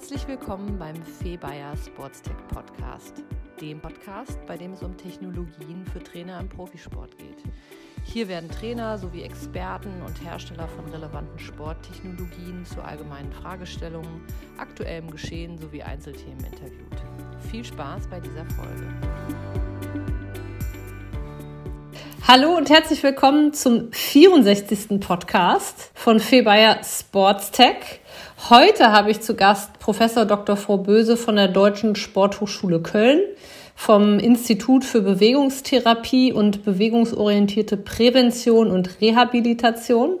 Herzlich willkommen beim Febayer Sportstech Podcast, dem Podcast, bei dem es um Technologien für Trainer im Profisport geht. Hier werden Trainer sowie Experten und Hersteller von relevanten Sporttechnologien zu allgemeinen Fragestellungen, aktuellem Geschehen sowie Einzelthemen interviewt. Viel Spaß bei dieser Folge. Hallo und herzlich willkommen zum 64. Podcast von Febayer Sportstech. Heute habe ich zu Gast Professor Dr. Frau Böse von der Deutschen Sporthochschule Köln vom Institut für Bewegungstherapie und bewegungsorientierte Prävention und Rehabilitation.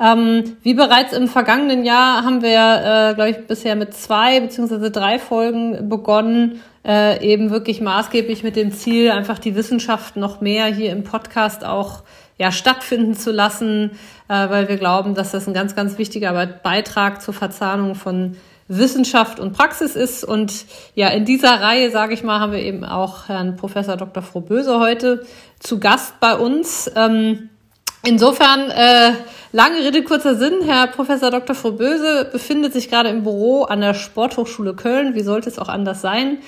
Ähm, wie bereits im vergangenen Jahr haben wir, äh, glaube ich, bisher mit zwei beziehungsweise drei Folgen begonnen, äh, eben wirklich maßgeblich mit dem Ziel, einfach die Wissenschaft noch mehr hier im Podcast auch ja, stattfinden zu lassen, äh, weil wir glauben, dass das ein ganz, ganz wichtiger Beitrag zur Verzahnung von Wissenschaft und Praxis ist. Und ja, in dieser Reihe, sage ich mal, haben wir eben auch Herrn Professor Dr. Frohböse heute zu Gast bei uns. Ähm, insofern, äh, lange Rede, kurzer Sinn. Herr Professor Dr. Frohböse befindet sich gerade im Büro an der Sporthochschule Köln. Wie sollte es auch anders sein?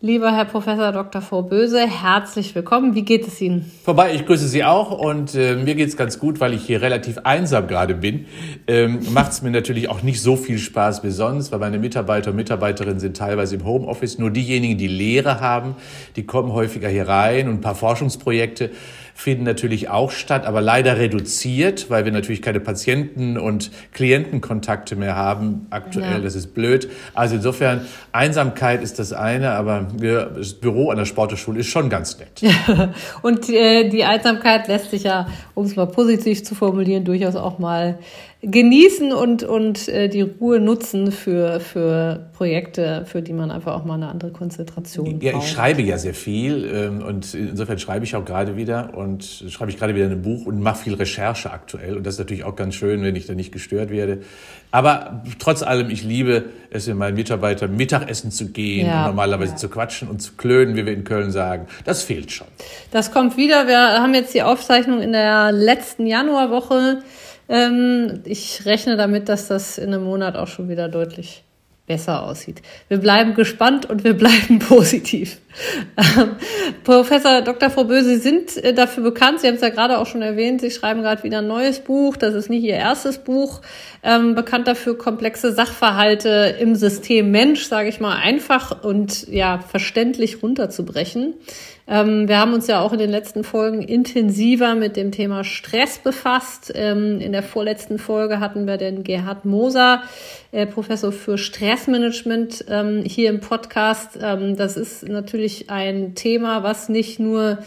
Lieber Herr Professor Dr. Vorböse, herzlich willkommen. Wie geht es Ihnen? Vorbei, ich grüße Sie auch und äh, mir geht es ganz gut, weil ich hier relativ einsam gerade bin. Ähm, Macht es mir natürlich auch nicht so viel Spaß wie sonst, weil meine Mitarbeiter und Mitarbeiterinnen sind teilweise im Homeoffice. Nur diejenigen, die Lehre haben, die kommen häufiger hier rein und ein paar Forschungsprojekte finden natürlich auch statt, aber leider reduziert, weil wir natürlich keine Patienten- und Klientenkontakte mehr haben. Aktuell, ja. das ist blöd. Also insofern, Einsamkeit ist das eine, aber das Büro an der Sporteschule ist schon ganz nett. und äh, die Einsamkeit lässt sich ja, um es mal positiv zu formulieren, durchaus auch mal genießen und, und äh, die Ruhe nutzen für, für Projekte, für die man einfach auch mal eine andere Konzentration ja, braucht. Ja, ich schreibe ja sehr viel ähm, und insofern schreibe ich auch gerade wieder und schreibe ich gerade wieder ein Buch und mache viel Recherche aktuell und das ist natürlich auch ganz schön, wenn ich da nicht gestört werde. Aber trotz allem, ich liebe es, mit meinen Mitarbeitern Mittagessen zu gehen ja, und normalerweise ja. zu quatschen und zu klönen, wie wir in Köln sagen. Das fehlt schon. Das kommt wieder. Wir haben jetzt die Aufzeichnung in der letzten Januarwoche. Ähm, ich rechne damit, dass das in einem Monat auch schon wieder deutlich besser aussieht. Wir bleiben gespannt und wir bleiben positiv. Ähm, Professor Dr. Frau Böse, Sie sind äh, dafür bekannt, Sie haben es ja gerade auch schon erwähnt, Sie schreiben gerade wieder ein neues Buch, das ist nicht Ihr erstes Buch, ähm, bekannt dafür, komplexe Sachverhalte im System Mensch, sage ich mal, einfach und ja verständlich runterzubrechen. Ähm, wir haben uns ja auch in den letzten Folgen intensiver mit dem Thema Stress befasst. Ähm, in der vorletzten Folge hatten wir den Gerhard Moser, äh, Professor für Stressmanagement, ähm, hier im Podcast. Ähm, das ist natürlich ein Thema, was nicht nur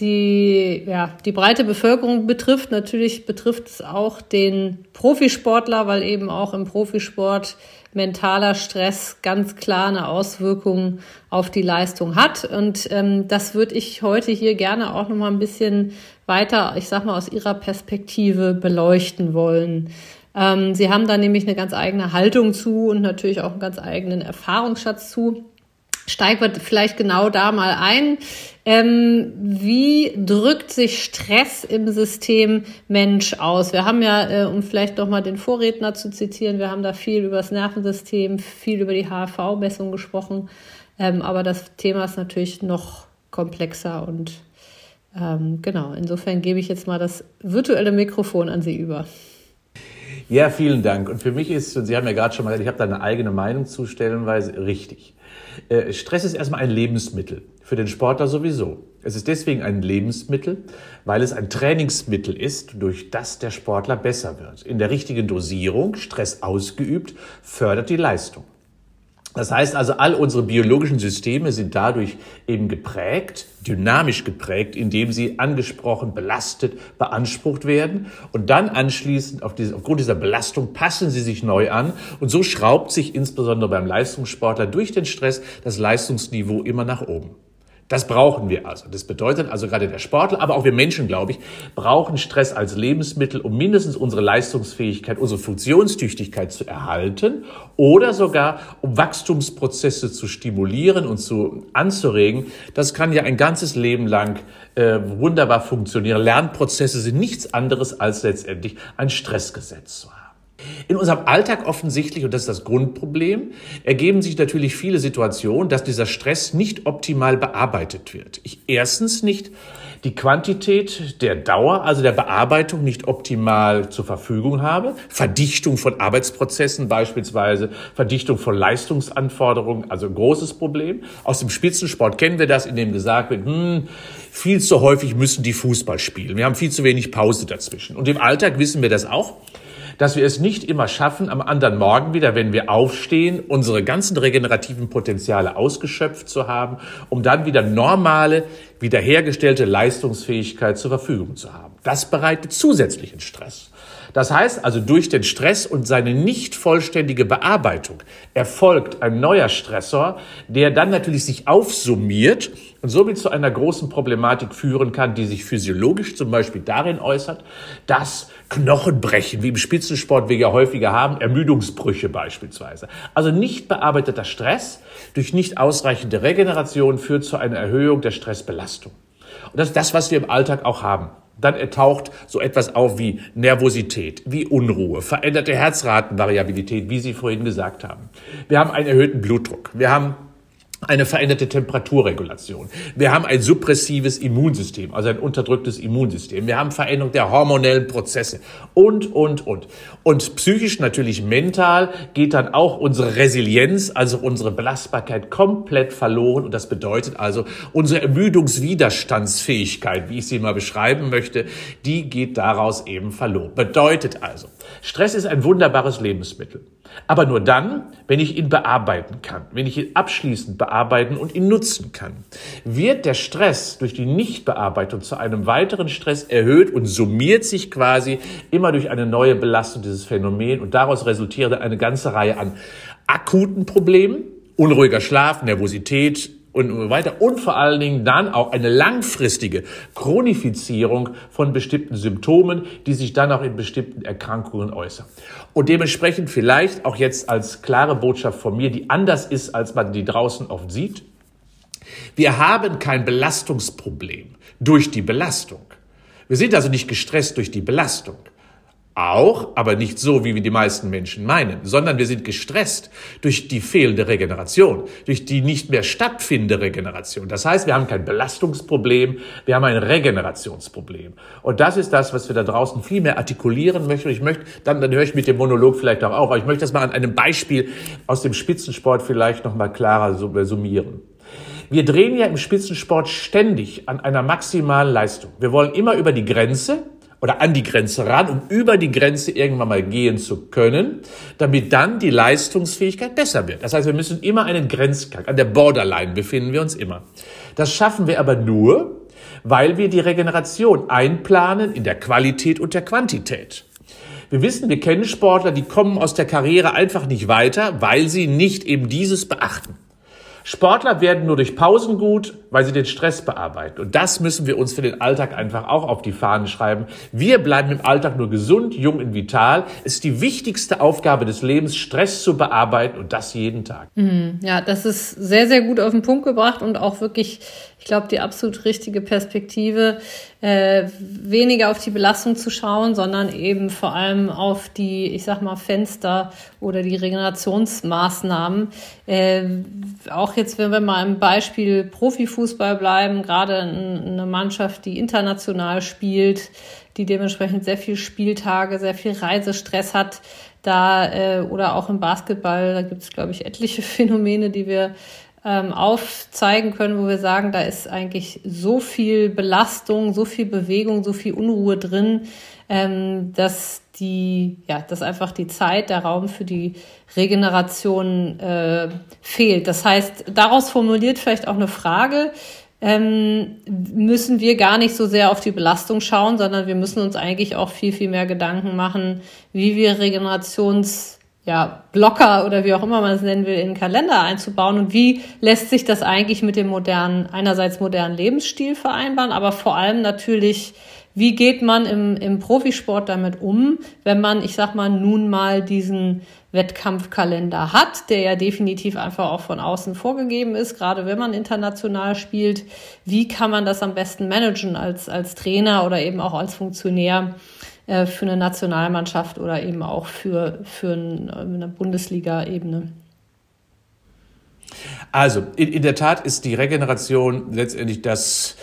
die, ja, die breite Bevölkerung betrifft. Natürlich betrifft es auch den Profisportler, weil eben auch im Profisport mentaler Stress ganz klar eine Auswirkung auf die Leistung hat. Und ähm, das würde ich heute hier gerne auch noch mal ein bisschen weiter, ich sag mal, aus Ihrer Perspektive beleuchten wollen. Ähm, Sie haben da nämlich eine ganz eigene Haltung zu und natürlich auch einen ganz eigenen Erfahrungsschatz zu steigen wir vielleicht genau da mal ein. Ähm, wie drückt sich Stress im System Mensch aus? Wir haben ja, äh, um vielleicht noch mal den Vorredner zu zitieren, wir haben da viel über das Nervensystem, viel über die HRV-Messung gesprochen. Ähm, aber das Thema ist natürlich noch komplexer und ähm, genau, insofern gebe ich jetzt mal das virtuelle Mikrofon an Sie über. Ja, vielen Dank. Und für mich ist, und Sie haben ja gerade schon mal gesagt, ich habe da eine eigene Meinung zu stellenweise richtig. Äh, Stress ist erstmal ein Lebensmittel, für den Sportler sowieso. Es ist deswegen ein Lebensmittel, weil es ein Trainingsmittel ist, durch das der Sportler besser wird. In der richtigen Dosierung, Stress ausgeübt, fördert die Leistung. Das heißt also, all unsere biologischen Systeme sind dadurch eben geprägt, dynamisch geprägt, indem sie angesprochen, belastet, beansprucht werden. Und dann anschließend auf diese, aufgrund dieser Belastung passen sie sich neu an. Und so schraubt sich insbesondere beim Leistungssportler durch den Stress das Leistungsniveau immer nach oben. Das brauchen wir also. Das bedeutet also gerade der Sportler, aber auch wir Menschen, glaube ich, brauchen Stress als Lebensmittel, um mindestens unsere Leistungsfähigkeit, unsere Funktionstüchtigkeit zu erhalten oder sogar um Wachstumsprozesse zu stimulieren und zu anzuregen. Das kann ja ein ganzes Leben lang äh, wunderbar funktionieren. Lernprozesse sind nichts anderes als letztendlich ein Stressgesetz zu haben. In unserem Alltag offensichtlich, und das ist das Grundproblem, ergeben sich natürlich viele Situationen, dass dieser Stress nicht optimal bearbeitet wird. Ich erstens nicht die Quantität der Dauer, also der Bearbeitung nicht optimal zur Verfügung habe. Verdichtung von Arbeitsprozessen beispielsweise, Verdichtung von Leistungsanforderungen, also ein großes Problem. Aus dem Spitzensport kennen wir das, in dem gesagt wird, hm, viel zu häufig müssen die Fußball spielen. Wir haben viel zu wenig Pause dazwischen. Und im Alltag wissen wir das auch dass wir es nicht immer schaffen, am anderen Morgen wieder, wenn wir aufstehen, unsere ganzen regenerativen Potenziale ausgeschöpft zu haben, um dann wieder normale, wiederhergestellte Leistungsfähigkeit zur Verfügung zu haben. Das bereitet zusätzlichen Stress. Das heißt also, durch den Stress und seine nicht vollständige Bearbeitung erfolgt ein neuer Stressor, der dann natürlich sich aufsummiert und somit zu einer großen Problematik führen kann, die sich physiologisch zum Beispiel darin äußert, dass Knochenbrechen, wie im Spitzensport wir ja häufiger haben, Ermüdungsbrüche beispielsweise. Also nicht bearbeiteter Stress durch nicht ausreichende Regeneration führt zu einer Erhöhung der Stressbelastung. Und das ist das, was wir im Alltag auch haben. Dann taucht so etwas auf wie Nervosität, wie Unruhe, veränderte Herzratenvariabilität, wie Sie vorhin gesagt haben. Wir haben einen erhöhten Blutdruck. Wir haben eine veränderte Temperaturregulation. Wir haben ein suppressives Immunsystem, also ein unterdrücktes Immunsystem. Wir haben Veränderung der hormonellen Prozesse und, und, und. Und psychisch, natürlich mental, geht dann auch unsere Resilienz, also unsere Belastbarkeit komplett verloren. Und das bedeutet also, unsere Ermüdungswiderstandsfähigkeit, wie ich sie mal beschreiben möchte, die geht daraus eben verloren. Bedeutet also, Stress ist ein wunderbares Lebensmittel. Aber nur dann, wenn ich ihn bearbeiten kann, wenn ich ihn abschließend bearbeiten und ihn nutzen kann. Wird der Stress durch die Nichtbearbeitung zu einem weiteren Stress erhöht und summiert sich quasi immer durch eine neue Belastung dieses Phänomen und daraus resultiert eine ganze Reihe an akuten Problemen, unruhiger Schlaf, Nervosität, und weiter. Und vor allen Dingen dann auch eine langfristige Chronifizierung von bestimmten Symptomen, die sich dann auch in bestimmten Erkrankungen äußern. Und dementsprechend vielleicht auch jetzt als klare Botschaft von mir, die anders ist, als man die draußen oft sieht. Wir haben kein Belastungsproblem durch die Belastung. Wir sind also nicht gestresst durch die Belastung. Auch, aber nicht so, wie wir die meisten Menschen meinen, sondern wir sind gestresst durch die fehlende Regeneration, durch die nicht mehr stattfindende Regeneration. Das heißt, wir haben kein Belastungsproblem, wir haben ein Regenerationsproblem. Und das ist das, was wir da draußen viel mehr artikulieren möchten. Ich möchte, dann, dann höre ich mit dem Monolog vielleicht auch auf, aber ich möchte das mal an einem Beispiel aus dem Spitzensport vielleicht nochmal klarer summieren. Wir drehen ja im Spitzensport ständig an einer maximalen Leistung. Wir wollen immer über die Grenze, oder an die Grenze ran, um über die Grenze irgendwann mal gehen zu können, damit dann die Leistungsfähigkeit besser wird. Das heißt, wir müssen immer einen Grenzgang, an der Borderline befinden wir uns immer. Das schaffen wir aber nur, weil wir die Regeneration einplanen in der Qualität und der Quantität. Wir wissen, wir kennen Sportler, die kommen aus der Karriere einfach nicht weiter, weil sie nicht eben dieses beachten. Sportler werden nur durch Pausen gut, weil sie den Stress bearbeiten. Und das müssen wir uns für den Alltag einfach auch auf die Fahnen schreiben. Wir bleiben im Alltag nur gesund, jung und vital. Es ist die wichtigste Aufgabe des Lebens, Stress zu bearbeiten und das jeden Tag. Mhm. Ja, das ist sehr, sehr gut auf den Punkt gebracht und auch wirklich ich glaube, die absolut richtige Perspektive, äh, weniger auf die Belastung zu schauen, sondern eben vor allem auf die, ich sag mal, Fenster oder die Regenerationsmaßnahmen. Äh, auch jetzt, wenn wir mal im Beispiel Profifußball bleiben, gerade eine Mannschaft, die international spielt, die dementsprechend sehr viel Spieltage, sehr viel Reisestress hat, da äh, oder auch im Basketball, da gibt es, glaube ich, etliche Phänomene, die wir ähm, aufzeigen können, wo wir sagen, da ist eigentlich so viel Belastung, so viel Bewegung, so viel Unruhe drin, ähm, dass die, ja, dass einfach die Zeit, der Raum für die Regeneration äh, fehlt. Das heißt, daraus formuliert vielleicht auch eine Frage, ähm, müssen wir gar nicht so sehr auf die Belastung schauen, sondern wir müssen uns eigentlich auch viel, viel mehr Gedanken machen, wie wir Regenerations ja, Blocker oder wie auch immer man es nennen will, in den Kalender einzubauen und wie lässt sich das eigentlich mit dem modernen, einerseits modernen Lebensstil vereinbaren, aber vor allem natürlich, wie geht man im, im Profisport damit um, wenn man, ich sag mal, nun mal diesen Wettkampfkalender hat, der ja definitiv einfach auch von außen vorgegeben ist, gerade wenn man international spielt. Wie kann man das am besten managen als, als Trainer oder eben auch als Funktionär? Äh, für eine Nationalmannschaft oder eben auch für, für eine Bundesliga-Ebene. Also, in, in der Tat ist die Regeneration letztendlich das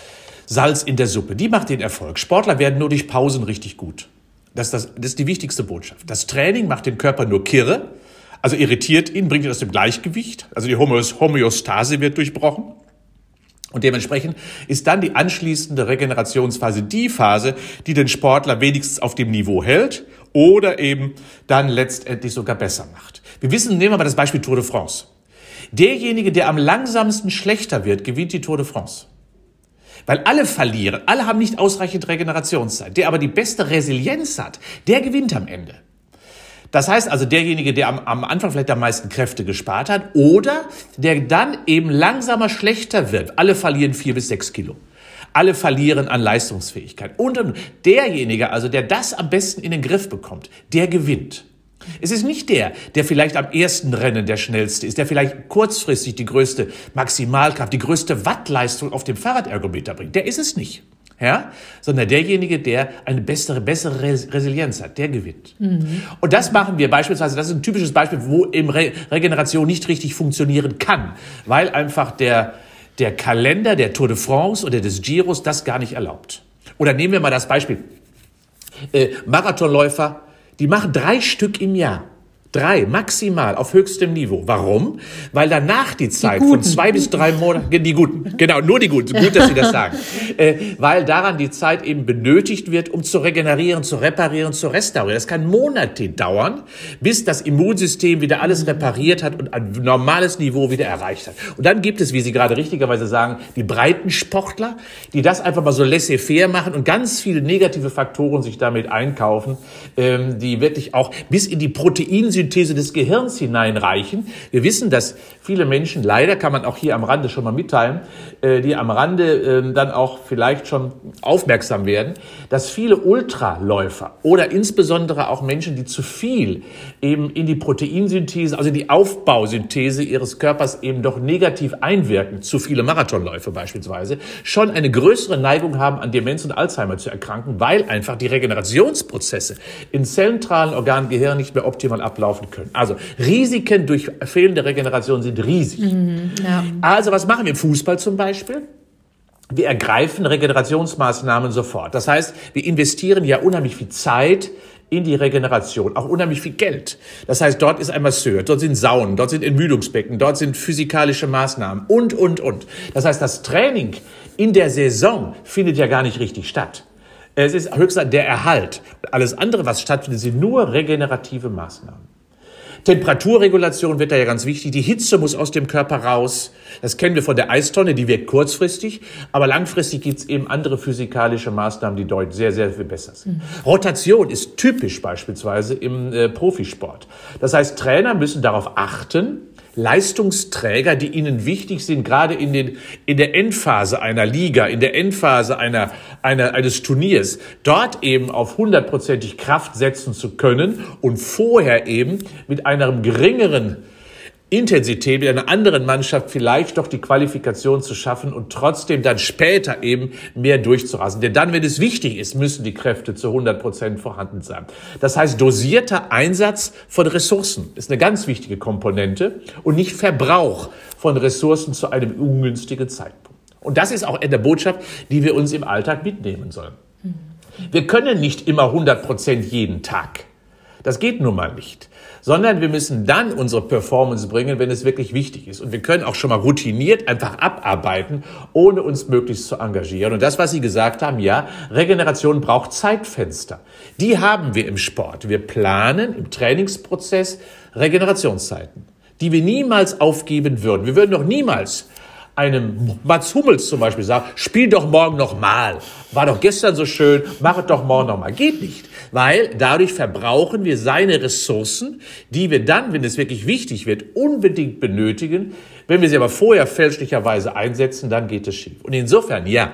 Salz in der Suppe. Die macht den Erfolg. Sportler werden nur durch Pausen richtig gut. Das das, das ist die wichtigste Botschaft. Das Training macht den Körper nur kirre, also irritiert ihn, bringt ihn aus dem Gleichgewicht. Also die Homöostase wird durchbrochen. Und dementsprechend ist dann die anschließende Regenerationsphase die Phase, die den Sportler wenigstens auf dem Niveau hält oder eben dann letztendlich sogar besser macht. Wir wissen, nehmen wir mal das Beispiel Tour de France. Derjenige, der am langsamsten schlechter wird, gewinnt die Tour de France. Weil alle verlieren, alle haben nicht ausreichend Regenerationszeit. Der aber die beste Resilienz hat, der gewinnt am Ende. Das heißt also derjenige, der am, am Anfang vielleicht am meisten Kräfte gespart hat oder der dann eben langsamer schlechter wird. Alle verlieren vier bis sechs Kilo. Alle verlieren an Leistungsfähigkeit. Und derjenige, also der das am besten in den Griff bekommt, der gewinnt. Es ist nicht der, der vielleicht am ersten Rennen der schnellste ist, der vielleicht kurzfristig die größte Maximalkraft, die größte Wattleistung auf dem Fahrradergometer bringt. Der ist es nicht. Ja? Sondern derjenige, der eine bessere, bessere Resilienz hat, der gewinnt. Mhm. Und das machen wir beispielsweise, das ist ein typisches Beispiel, wo eben Re Regeneration nicht richtig funktionieren kann, weil einfach der, der Kalender der Tour de France oder des Giros das gar nicht erlaubt. Oder nehmen wir mal das Beispiel. Äh, Marathonläufer die machen drei Stück im Jahr. Drei, maximal, auf höchstem Niveau. Warum? Weil danach die Zeit die von zwei bis drei Monaten, die Guten, genau, nur die Guten, gut, dass Sie das sagen. Äh, weil daran die Zeit eben benötigt wird, um zu regenerieren, zu reparieren, zu restaurieren. Das kann Monate dauern, bis das Immunsystem wieder alles repariert hat und ein normales Niveau wieder erreicht hat. Und dann gibt es, wie Sie gerade richtigerweise sagen, die breiten Sportler, die das einfach mal so laissez-faire machen und ganz viele negative Faktoren sich damit einkaufen, ähm, die wirklich auch bis in die Proteinsynthese Synthese des Gehirns hineinreichen. Wir wissen, dass viele Menschen, leider kann man auch hier am Rande schon mal mitteilen, äh, die am Rande ähm, dann auch vielleicht schon aufmerksam werden, dass viele Ultraläufer oder insbesondere auch Menschen, die zu viel eben in die Proteinsynthese, also die Aufbausynthese ihres Körpers eben doch negativ einwirken, zu viele Marathonläufe beispielsweise, schon eine größere Neigung haben, an Demenz und Alzheimer zu erkranken, weil einfach die Regenerationsprozesse in zentralen Organen Gehirn nicht mehr optimal ablaufen laufen können. Also Risiken durch fehlende Regeneration sind riesig. Mhm, ja. Also was machen wir im Fußball zum Beispiel? Wir ergreifen Regenerationsmaßnahmen sofort. Das heißt, wir investieren ja unheimlich viel Zeit in die Regeneration, auch unheimlich viel Geld. Das heißt, dort ist ein Masseur, dort sind Saunen, dort sind Entmüdungsbecken, dort sind physikalische Maßnahmen und, und, und. Das heißt, das Training in der Saison findet ja gar nicht richtig statt. Es ist höchstens der Erhalt. Alles andere, was stattfindet, sind nur regenerative Maßnahmen. Temperaturregulation wird da ja ganz wichtig. Die Hitze muss aus dem Körper raus. Das kennen wir von der Eistonne, die wirkt kurzfristig, aber langfristig gibt es eben andere physikalische Maßnahmen, die dort sehr, sehr viel besser sind. Mhm. Rotation ist typisch beispielsweise im äh, Profisport. Das heißt, Trainer müssen darauf achten, Leistungsträger, die ihnen wichtig sind, gerade in, den, in der Endphase einer Liga, in der Endphase einer, einer, eines Turniers, dort eben auf hundertprozentig Kraft setzen zu können und vorher eben mit einem geringeren Intensität mit einer anderen Mannschaft vielleicht doch die Qualifikation zu schaffen und trotzdem dann später eben mehr durchzurasen. Denn dann, wenn es wichtig ist, müssen die Kräfte zu 100 Prozent vorhanden sein. Das heißt, dosierter Einsatz von Ressourcen ist eine ganz wichtige Komponente und nicht Verbrauch von Ressourcen zu einem ungünstigen Zeitpunkt. Und das ist auch eine Botschaft, die wir uns im Alltag mitnehmen sollen. Wir können nicht immer 100 Prozent jeden Tag. Das geht nun mal nicht sondern wir müssen dann unsere Performance bringen, wenn es wirklich wichtig ist. Und wir können auch schon mal routiniert einfach abarbeiten, ohne uns möglichst zu engagieren. Und das, was Sie gesagt haben, ja, Regeneration braucht Zeitfenster. Die haben wir im Sport. Wir planen im Trainingsprozess Regenerationszeiten, die wir niemals aufgeben würden. Wir würden doch niemals einem Mats Hummels zum Beispiel sagen, spiel doch morgen noch mal. War doch gestern so schön, mach es doch morgen noch mal. Geht nicht, weil dadurch verbrauchen wir seine Ressourcen, die wir dann, wenn es wirklich wichtig wird, unbedingt benötigen. Wenn wir sie aber vorher fälschlicherweise einsetzen, dann geht es schief. Und insofern, ja,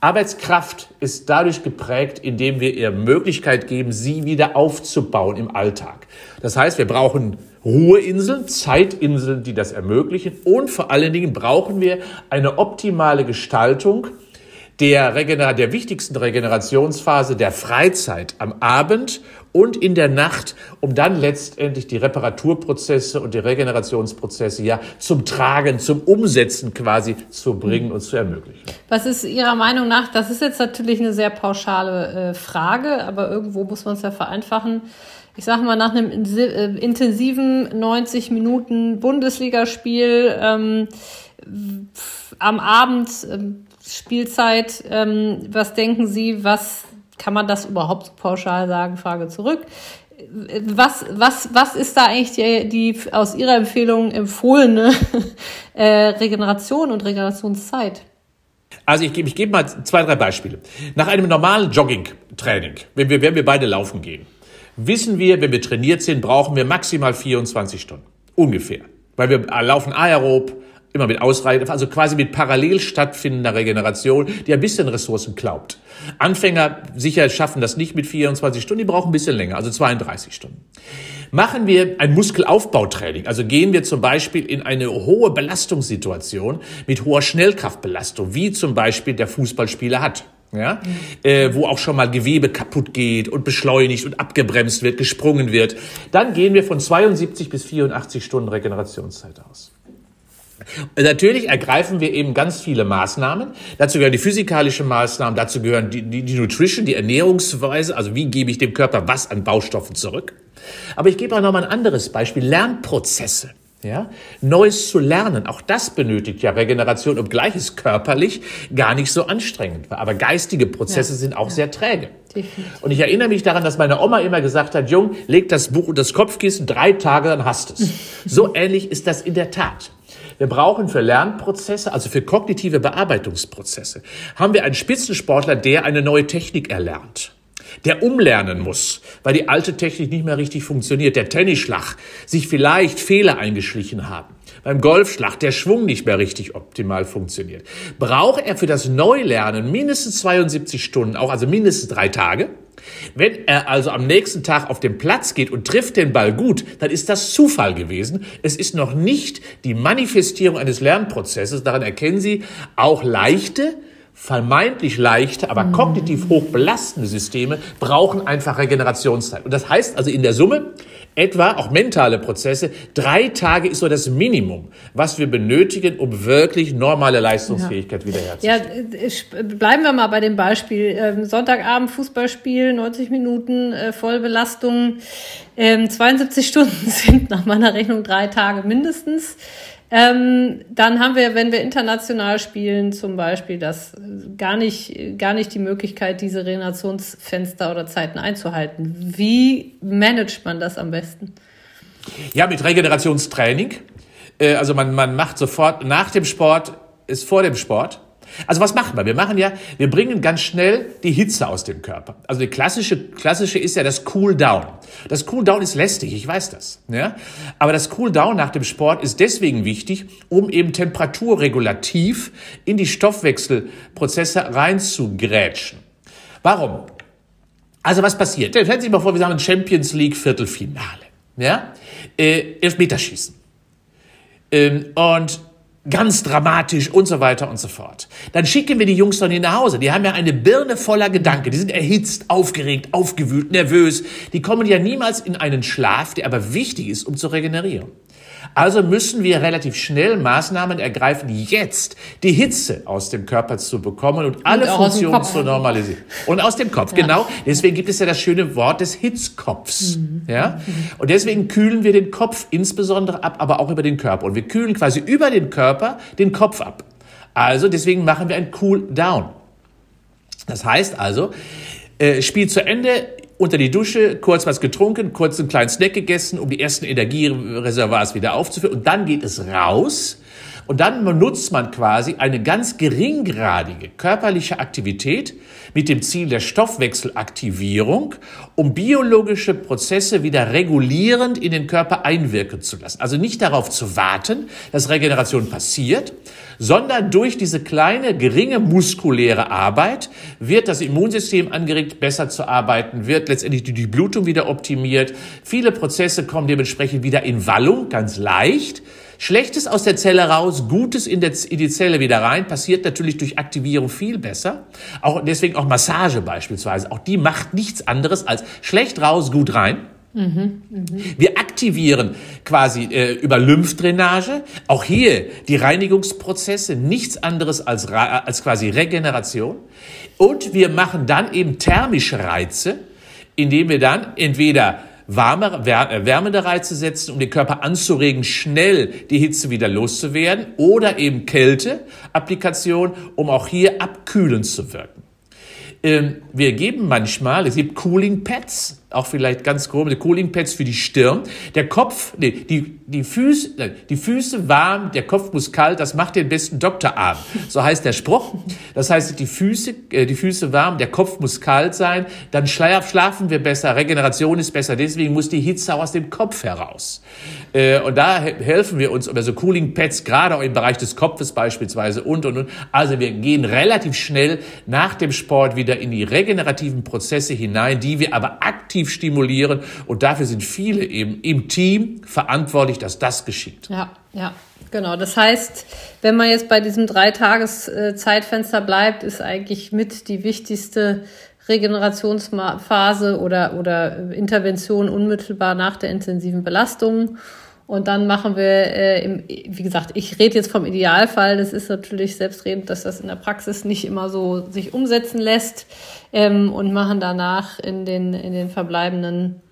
Arbeitskraft ist dadurch geprägt, indem wir ihr Möglichkeit geben, sie wieder aufzubauen im Alltag. Das heißt, wir brauchen Ruheinseln, Zeitinseln, die das ermöglichen. Und vor allen Dingen brauchen wir eine optimale Gestaltung der, Regener der wichtigsten Regenerationsphase der Freizeit am Abend und in der Nacht, um dann letztendlich die Reparaturprozesse und die Regenerationsprozesse ja zum Tragen, zum Umsetzen quasi zu bringen und zu ermöglichen. Was ist Ihrer Meinung nach, das ist jetzt natürlich eine sehr pauschale äh, Frage, aber irgendwo muss man es ja vereinfachen. Ich sage mal, nach einem äh, intensiven 90 Minuten Bundesligaspiel ähm, am Abend äh, Spielzeit, ähm, was denken Sie, was kann man das überhaupt pauschal sagen? Frage zurück. Was, was, was ist da eigentlich die, die aus Ihrer Empfehlung empfohlene äh, Regeneration und Regenerationszeit? Also ich gebe ich gebe mal zwei, drei Beispiele. Nach einem normalen Jogging-Training, wenn wir, wenn wir beide laufen gehen, wissen wir, wenn wir trainiert sind, brauchen wir maximal 24 Stunden. Ungefähr. Weil wir laufen aerob, immer mit Ausreichend, also quasi mit parallel stattfindender Regeneration, die ein bisschen Ressourcen klaubt. Anfänger sicher schaffen das nicht mit 24 Stunden, die brauchen ein bisschen länger, also 32 Stunden. Machen wir ein Muskelaufbautraining, also gehen wir zum Beispiel in eine hohe Belastungssituation mit hoher Schnellkraftbelastung, wie zum Beispiel der Fußballspieler hat ja, äh, wo auch schon mal Gewebe kaputt geht und beschleunigt und abgebremst wird, gesprungen wird, dann gehen wir von 72 bis 84 Stunden Regenerationszeit aus. Natürlich ergreifen wir eben ganz viele Maßnahmen. Dazu gehören die physikalischen Maßnahmen, dazu gehören die, die, die Nutrition, die Ernährungsweise, also wie gebe ich dem Körper was an Baustoffen zurück. Aber ich gebe auch noch mal ein anderes Beispiel, Lernprozesse. Ja? Neues zu lernen, auch das benötigt ja Regeneration, obgleich es körperlich gar nicht so anstrengend war. Aber geistige Prozesse ja. sind auch ja. sehr träge. Definitiv. Und ich erinnere mich daran, dass meine Oma immer gesagt hat, Jung, leg das Buch und das Kopfkissen drei Tage, dann hast es. so ähnlich ist das in der Tat. Wir brauchen für Lernprozesse, also für kognitive Bearbeitungsprozesse, haben wir einen Spitzensportler, der eine neue Technik erlernt der umlernen muss, weil die alte Technik nicht mehr richtig funktioniert, der Tennisschlag, sich vielleicht Fehler eingeschlichen haben, beim Golfschlag der Schwung nicht mehr richtig optimal funktioniert, braucht er für das Neulernen mindestens 72 Stunden, auch also mindestens drei Tage. Wenn er also am nächsten Tag auf den Platz geht und trifft den Ball gut, dann ist das Zufall gewesen. Es ist noch nicht die Manifestierung eines Lernprozesses. Daran erkennen Sie auch leichte, vermeintlich leichte, aber kognitiv hoch belastende Systeme brauchen einfach Regenerationszeit. Und das heißt also in der Summe, etwa auch mentale Prozesse, drei Tage ist so das Minimum, was wir benötigen, um wirklich normale Leistungsfähigkeit ja. wiederherzustellen. Ja, bleiben wir mal bei dem Beispiel. Ähm, Sonntagabend Fußballspiel, 90 Minuten äh, Vollbelastung, 72 ähm, Stunden sind nach meiner Rechnung drei Tage mindestens. Ähm, dann haben wir, wenn wir international spielen, zum Beispiel, das gar nicht, gar nicht die Möglichkeit, diese Regenerationsfenster oder Zeiten einzuhalten. Wie managt man das am besten? Ja, mit Regenerationstraining. Äh, also man, man macht sofort nach dem Sport, ist vor dem Sport also was machen wir? Wir machen ja, wir bringen ganz schnell die Hitze aus dem Körper. Also die klassische, klassische ist ja das Cool Down. Das Cool Down ist lästig, ich weiß das. Ja? Aber das Cool Down nach dem Sport ist deswegen wichtig, um eben temperaturregulativ in die Stoffwechselprozesse reinzugrätschen. Warum? Also was passiert? Stellen Sie sich mal vor, wir haben ein Champions League Viertelfinale. Ja? Äh, Elfmeterschießen. Ähm, und ganz dramatisch und so weiter und so fort. Dann schicken wir die Jungs doch nicht nach Hause. Die haben ja eine Birne voller Gedanken. Die sind erhitzt, aufgeregt, aufgewühlt, nervös. Die kommen ja niemals in einen Schlaf, der aber wichtig ist, um zu regenerieren. Also müssen wir relativ schnell Maßnahmen ergreifen, jetzt die Hitze aus dem Körper zu bekommen und alle und Funktionen zu normalisieren. Und aus dem Kopf, ja. genau. Deswegen gibt es ja das schöne Wort des Hitzkopfs. Mhm. Ja? Und deswegen kühlen wir den Kopf insbesondere ab, aber auch über den Körper. Und wir kühlen quasi über den Körper den Kopf ab. Also deswegen machen wir ein Cool Down. Das heißt also, äh, Spiel zu Ende, unter die Dusche, kurz was getrunken, kurz einen kleinen Snack gegessen, um die ersten Energiereservoirs wieder aufzufüllen. Und dann geht es raus. Und dann benutzt man quasi eine ganz geringgradige körperliche Aktivität mit dem Ziel der Stoffwechselaktivierung, um biologische Prozesse wieder regulierend in den Körper einwirken zu lassen. Also nicht darauf zu warten, dass Regeneration passiert, sondern durch diese kleine, geringe muskuläre Arbeit wird das Immunsystem angeregt, besser zu arbeiten, wird letztendlich die Blutung wieder optimiert. Viele Prozesse kommen dementsprechend wieder in Wallung, ganz leicht. Schlechtes aus der Zelle raus, Gutes in, der, in die Zelle wieder rein, passiert natürlich durch Aktivierung viel besser. Auch deswegen auch Massage beispielsweise. Auch die macht nichts anderes als schlecht raus, gut rein. Mhm, mh. Wir aktivieren quasi äh, über Lymphdrainage, auch hier die Reinigungsprozesse, nichts anderes als, als quasi Regeneration. Und wir machen dann eben thermische Reize, indem wir dann entweder warme, äh, wärmende Reize setzen, um den Körper anzuregen, schnell die Hitze wieder loszuwerden, oder eben Kälteapplikation, um auch hier abkühlend zu wirken. Ähm, wir geben manchmal, es gibt Cooling Pads, auch vielleicht ganz grob, die Cooling Pads für die Stirn. Der Kopf, nee, die, die, Füße, die Füße warm, der Kopf muss kalt, das macht den besten Doktorarm. So heißt der Spruch. Das heißt, die Füße, äh, die Füße warm, der Kopf muss kalt sein, dann schlafen wir besser, Regeneration ist besser, deswegen muss die Hitze auch aus dem Kopf heraus. Äh, und da helfen wir uns über so Cooling Pads, gerade auch im Bereich des Kopfes beispielsweise und, und, und. Also wir gehen relativ schnell nach dem Sport wieder in die regenerativen Prozesse hinein, die wir aber aktiv positiv stimulieren. Und dafür sind viele eben im Team verantwortlich, dass das geschieht. Ja, ja. Genau, das heißt, wenn man jetzt bei diesem Dreitages-Zeitfenster bleibt, ist eigentlich mit die wichtigste Regenerationsphase oder, oder Intervention unmittelbar nach der intensiven Belastung. Und dann machen wir, äh, im, wie gesagt, ich rede jetzt vom Idealfall. Das ist natürlich selbstredend, dass das in der Praxis nicht immer so sich umsetzen lässt. Ähm, und machen danach in den, in den verbleibenden,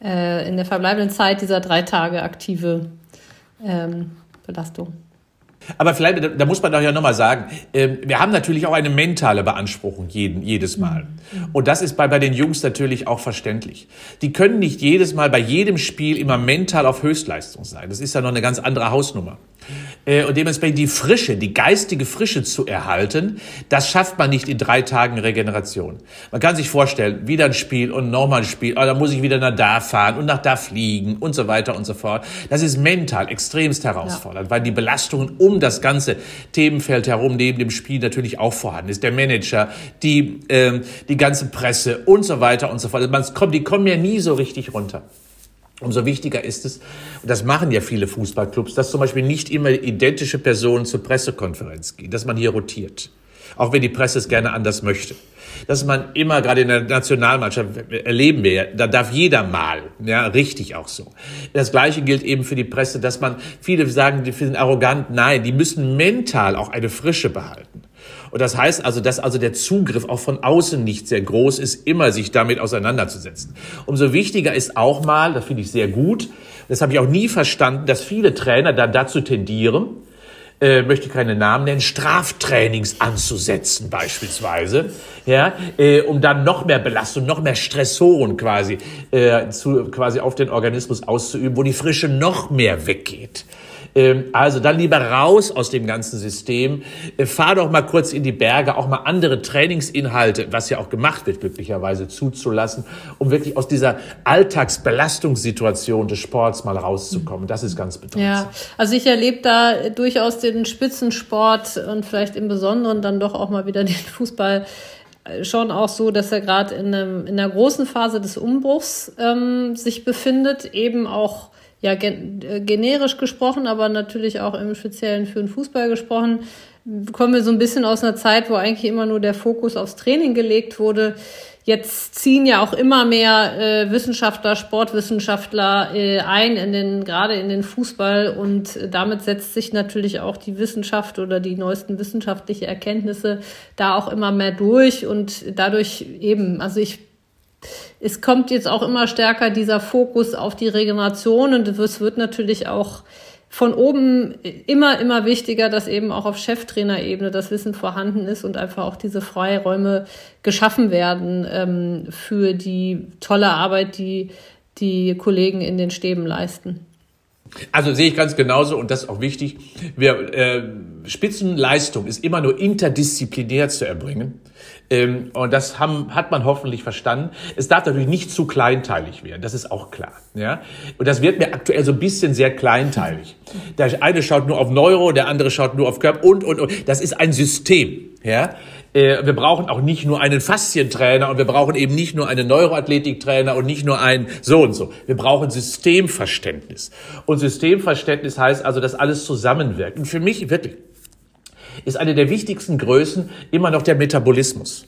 äh, in der verbleibenden Zeit dieser drei Tage aktive ähm, Belastung. Aber vielleicht, da muss man doch ja nochmal sagen, ähm, wir haben natürlich auch eine mentale Beanspruchung jeden, jedes Mal. Mhm. Und das ist bei, bei den Jungs natürlich auch verständlich. Die können nicht jedes Mal bei jedem Spiel immer mental auf Höchstleistung sein. Das ist ja noch eine ganz andere Hausnummer. Äh, und dementsprechend die Frische, die geistige Frische zu erhalten, das schafft man nicht in drei Tagen Regeneration. Man kann sich vorstellen, wieder ein Spiel und nochmal ein Spiel, oh, dann muss ich wieder nach da fahren und nach da fliegen und so weiter und so fort. Das ist mental extremst herausfordernd, ja. weil die Belastungen um das ganze Themenfeld herum neben dem Spiel natürlich auch vorhanden ist. Der Manager, die, äh, die ganze Presse und so weiter und so fort. Man kommt, die kommen ja nie so richtig runter. Umso wichtiger ist es, und das machen ja viele Fußballclubs, dass zum Beispiel nicht immer identische Personen zur Pressekonferenz gehen, dass man hier rotiert. Auch wenn die Presse es gerne anders möchte. Dass man immer, gerade in der Nationalmannschaft, erleben wir ja, da darf jeder mal, ja, richtig auch so. Das Gleiche gilt eben für die Presse, dass man, viele sagen, die sind arrogant, nein, die müssen mental auch eine Frische behalten. Und das heißt also, dass also der Zugriff auch von außen nicht sehr groß ist, immer sich damit auseinanderzusetzen. Umso wichtiger ist auch mal, das finde ich sehr gut, das habe ich auch nie verstanden, dass viele Trainer dann dazu tendieren, äh, möchte keine Namen nennen, Straftrainings anzusetzen beispielsweise, ja, äh, um dann noch mehr Belastung, noch mehr Stressoren quasi, äh, zu, quasi auf den Organismus auszuüben, wo die Frische noch mehr weggeht. Ähm, also dann lieber raus aus dem ganzen System. Äh, fahr doch mal kurz in die Berge, auch mal andere Trainingsinhalte, was ja auch gemacht wird, glücklicherweise zuzulassen, um wirklich aus dieser Alltagsbelastungssituation des Sports mal rauszukommen. Das ist ganz bedeutsam. Ja, also ich erlebe da durchaus den Spitzensport und vielleicht im Besonderen dann doch auch mal wieder den Fußball äh, schon auch so, dass er gerade in, in einer großen Phase des Umbruchs ähm, sich befindet, eben auch ja äh, generisch gesprochen, aber natürlich auch im Speziellen für den Fußball gesprochen, kommen wir so ein bisschen aus einer Zeit, wo eigentlich immer nur der Fokus aufs Training gelegt wurde. Jetzt ziehen ja auch immer mehr äh, Wissenschaftler, Sportwissenschaftler äh, ein in den gerade in den Fußball und damit setzt sich natürlich auch die Wissenschaft oder die neuesten wissenschaftlichen Erkenntnisse da auch immer mehr durch und dadurch eben, also ich es kommt jetzt auch immer stärker dieser Fokus auf die Regeneration und es wird natürlich auch von oben immer, immer wichtiger, dass eben auch auf Cheftrainerebene das Wissen vorhanden ist und einfach auch diese Freiräume geschaffen werden ähm, für die tolle Arbeit, die die Kollegen in den Stäben leisten. Also sehe ich ganz genauso und das ist auch wichtig. Wir, äh, Spitzenleistung ist immer nur interdisziplinär zu erbringen. Ähm, und das haben, hat man hoffentlich verstanden. Es darf natürlich nicht zu kleinteilig werden, das ist auch klar. Ja? Und das wird mir aktuell so ein bisschen sehr kleinteilig. Der eine schaut nur auf Neuro, der andere schaut nur auf Körper und, und, und. Das ist ein System. Ja, äh, wir brauchen auch nicht nur einen Faszientrainer und wir brauchen eben nicht nur einen Neuroathletiktrainer und nicht nur ein so und so. Wir brauchen Systemverständnis. Und Systemverständnis heißt also, dass alles zusammenwirkt. Und für mich wirklich ist eine der wichtigsten Größen immer noch der Metabolismus.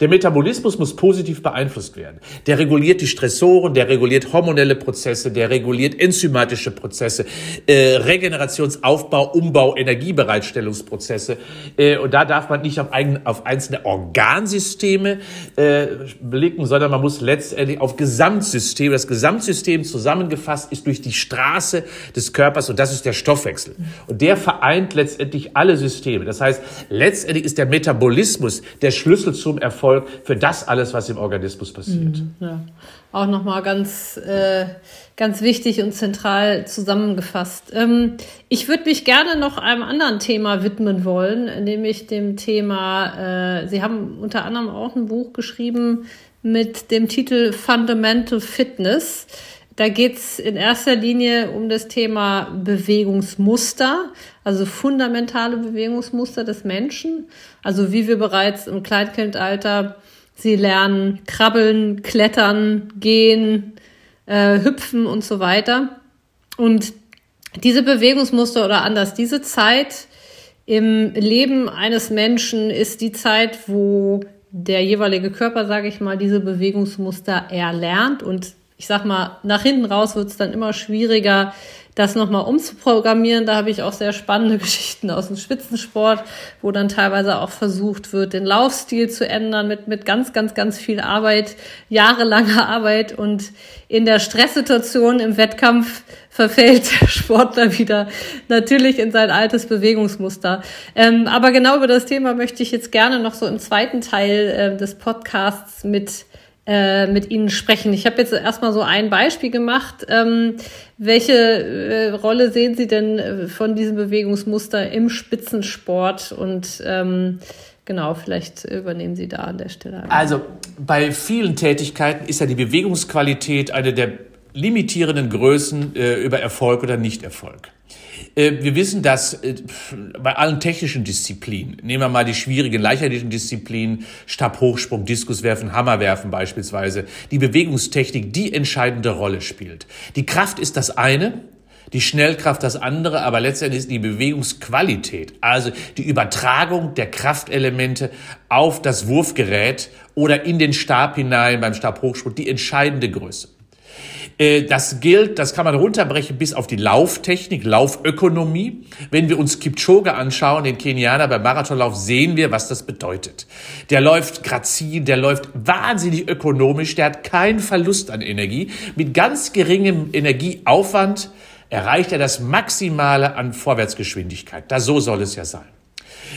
Der Metabolismus muss positiv beeinflusst werden. Der reguliert die Stressoren, der reguliert hormonelle Prozesse, der reguliert enzymatische Prozesse, äh, Regenerationsaufbau, Umbau, Energiebereitstellungsprozesse. Äh, und da darf man nicht auf, ein, auf einzelne Organsysteme äh, blicken, sondern man muss letztendlich auf Gesamtsysteme. Das Gesamtsystem zusammengefasst ist durch die Straße des Körpers und das ist der Stoffwechsel. Und der vereint letztendlich alle Systeme. Das heißt, letztendlich ist der Metabolismus der Schlüssel zum Erfolg Erfolg für das alles, was im Organismus passiert. Mhm, ja. Auch nochmal ganz, äh, ganz wichtig und zentral zusammengefasst. Ähm, ich würde mich gerne noch einem anderen Thema widmen wollen, nämlich dem Thema, äh, Sie haben unter anderem auch ein Buch geschrieben mit dem Titel Fundamental Fitness. Da geht's in erster Linie um das Thema Bewegungsmuster, also fundamentale Bewegungsmuster des Menschen. Also wie wir bereits im Kleinkindalter sie lernen, krabbeln, klettern, gehen, äh, hüpfen und so weiter. Und diese Bewegungsmuster oder anders, diese Zeit im Leben eines Menschen ist die Zeit, wo der jeweilige Körper, sage ich mal, diese Bewegungsmuster erlernt und ich sag mal, nach hinten raus wird es dann immer schwieriger, das nochmal umzuprogrammieren. Da habe ich auch sehr spannende Geschichten aus dem Spitzensport, wo dann teilweise auch versucht wird, den Laufstil zu ändern mit, mit ganz, ganz, ganz viel Arbeit, jahrelanger Arbeit und in der Stresssituation im Wettkampf verfällt der Sportler wieder natürlich in sein altes Bewegungsmuster. Ähm, aber genau über das Thema möchte ich jetzt gerne noch so im zweiten Teil äh, des Podcasts mit äh, mit Ihnen sprechen. Ich habe jetzt erstmal so ein Beispiel gemacht. Ähm, welche äh, Rolle sehen Sie denn äh, von diesem Bewegungsmuster im Spitzensport? Und ähm, genau, vielleicht übernehmen Sie da an der Stelle. Also bei vielen Tätigkeiten ist ja die Bewegungsqualität eine der limitierenden Größen äh, über Erfolg oder Nichterfolg. Äh, wir wissen, dass äh, bei allen technischen Disziplinen, nehmen wir mal die schwierigen leichtathletischen Disziplinen, Stabhochsprung, Diskuswerfen, Hammerwerfen beispielsweise, die Bewegungstechnik die entscheidende Rolle spielt. Die Kraft ist das eine, die Schnellkraft das andere, aber letztendlich ist die Bewegungsqualität, also die Übertragung der Kraftelemente auf das Wurfgerät oder in den Stab hinein beim Stabhochsprung die entscheidende Größe. Äh, das gilt, das kann man runterbrechen bis auf die Lauftechnik, Laufökonomie. Wenn wir uns Kipchoge anschauen, den Kenianer beim Marathonlauf, sehen wir, was das bedeutet. Der läuft grazil, der läuft wahnsinnig ökonomisch, der hat keinen Verlust an Energie. Mit ganz geringem Energieaufwand erreicht er das Maximale an Vorwärtsgeschwindigkeit. Da so soll es ja sein.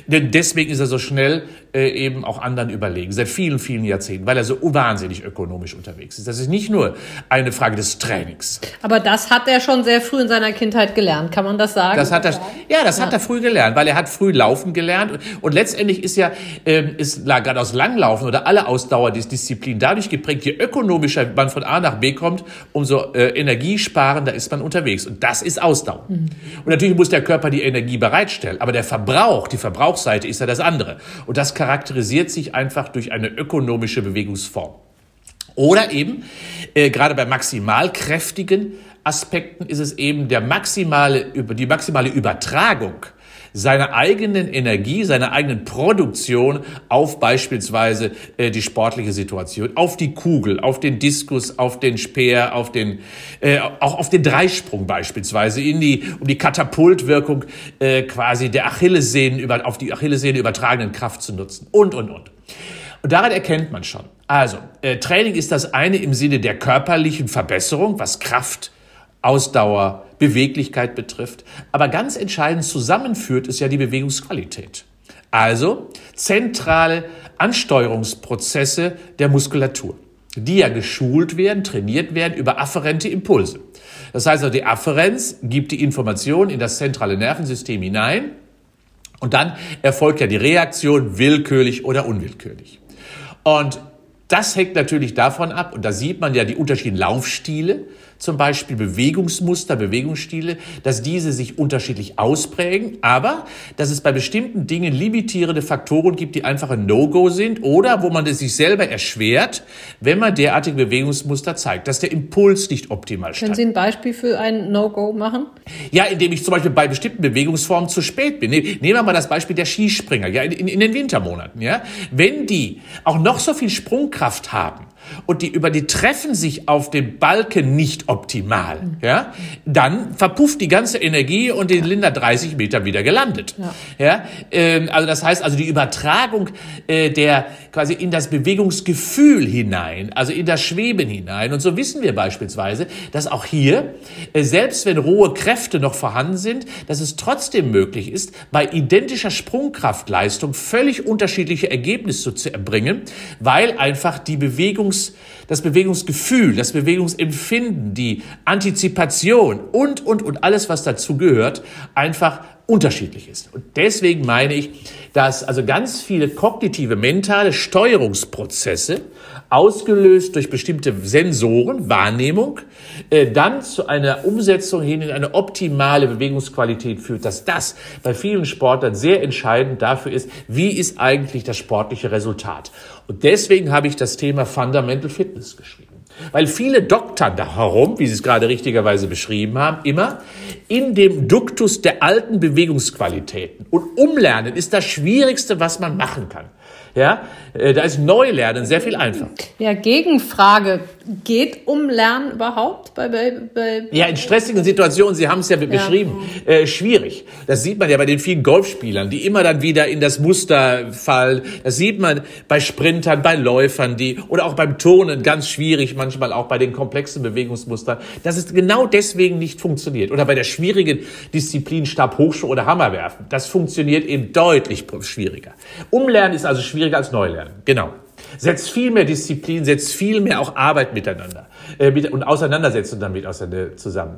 Denn deswegen ist er so schnell äh, eben auch anderen überlegen, seit vielen, vielen Jahrzehnten, weil er so wahnsinnig ökonomisch unterwegs ist. Das ist nicht nur eine Frage des Trainings. Aber das hat er schon sehr früh in seiner Kindheit gelernt, kann man das sagen? Das hat er, ja, das ja. hat er früh gelernt, weil er hat früh laufen gelernt. Und, letztendlich ist ja, ähm, ist gerade aus Langlaufen oder alle Ausdauerdisziplinen dadurch geprägt, je ökonomischer man von A nach B kommt, umso äh, energiesparender ist man unterwegs. Und das ist Ausdauer. Mhm. Und natürlich muss der Körper die Energie bereitstellen, aber der Verbrauch, die Verbrauchsseite ist ja das andere. Und das charakterisiert sich einfach durch eine ökonomische Bewegungsform. Oder eben, äh, gerade bei maximal kräftigen Aspekten ist es eben der maximale, die maximale Übertragung seiner eigenen Energie, seiner eigenen Produktion auf beispielsweise äh, die sportliche Situation, auf die Kugel, auf den Diskus, auf den Speer, auf den, äh, auch auf den Dreisprung beispielsweise, in die, um die Katapultwirkung äh, quasi der Achillessehnen über, auf die Achillessehne übertragenen Kraft zu nutzen und, und, und. Und daran erkennt man schon. Also, äh, Training ist das eine im Sinne der körperlichen Verbesserung, was Kraft, Ausdauer, Beweglichkeit betrifft. Aber ganz entscheidend zusammenführt ist ja die Bewegungsqualität. Also zentrale Ansteuerungsprozesse der Muskulatur, die ja geschult werden, trainiert werden über afferente Impulse. Das heißt also, die Afferenz gibt die Information in das zentrale Nervensystem hinein und dann erfolgt ja die Reaktion willkürlich oder unwillkürlich. Und das hängt natürlich davon ab, und da sieht man ja die unterschiedlichen Laufstile zum Beispiel Bewegungsmuster, Bewegungsstile, dass diese sich unterschiedlich ausprägen, aber dass es bei bestimmten Dingen limitierende Faktoren gibt, die einfach ein No-Go sind oder wo man es sich selber erschwert, wenn man derartige Bewegungsmuster zeigt, dass der Impuls nicht optimal Können Sie ein Beispiel für ein No-Go machen? Ja, indem ich zum Beispiel bei bestimmten Bewegungsformen zu spät bin. Nehmen wir mal das Beispiel der Skispringer, ja, in, in den Wintermonaten, ja. Wenn die auch noch so viel Sprungkraft haben, und die über die treffen sich auf dem Balken nicht optimal, ja, dann verpufft die ganze Energie und den Linder 30 Meter wieder gelandet. Ja, ja ähm, also das heißt also die Übertragung äh, der quasi in das Bewegungsgefühl hinein, also in das Schweben hinein. Und so wissen wir beispielsweise, dass auch hier, äh, selbst wenn rohe Kräfte noch vorhanden sind, dass es trotzdem möglich ist, bei identischer Sprungkraftleistung völlig unterschiedliche Ergebnisse zu erbringen, weil einfach die Bewegungs, das Bewegungsgefühl, das Bewegungsempfinden, die Antizipation und, und, und alles, was dazu gehört, einfach unterschiedlich ist. Und deswegen meine ich, dass also ganz viele kognitive, mentale Steuerungsprozesse ausgelöst durch bestimmte Sensoren, Wahrnehmung, äh, dann zu einer Umsetzung hin in eine optimale Bewegungsqualität führt, dass das bei vielen Sportlern sehr entscheidend dafür ist, wie ist eigentlich das sportliche Resultat. Und deswegen habe ich das Thema Fundamental Fitness geschrieben. Weil viele doktern da herum, wie Sie es gerade richtigerweise beschrieben haben, immer in dem Duktus der alten Bewegungsqualitäten. Und Umlernen ist das Schwierigste, was man machen kann. Ja, äh, da ist Neulernen sehr viel einfacher. Ja, Gegenfrage. Geht Umlernen überhaupt bei, bei, bei Ja, in stressigen Situationen, Sie haben es ja, ja. beschrieben, äh, schwierig. Das sieht man ja bei den vielen Golfspielern, die immer dann wieder in das Muster fallen. Das sieht man bei Sprintern, bei Läufern, die, oder auch beim Turnen ganz schwierig, manchmal auch bei den komplexen Bewegungsmustern, dass es genau deswegen nicht funktioniert. Oder bei der schwierigen Disziplin Stab, Hochschuh oder Hammerwerfen. Das funktioniert eben deutlich schwieriger. Umlernen ist also schwierig schwieriger als Neulernen. Genau. Setzt viel mehr Disziplin, setzt viel mehr auch Arbeit miteinander äh, mit, und Auseinandersetzung damit zusammen.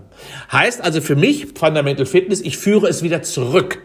Heißt also für mich Fundamental Fitness, ich führe es wieder zurück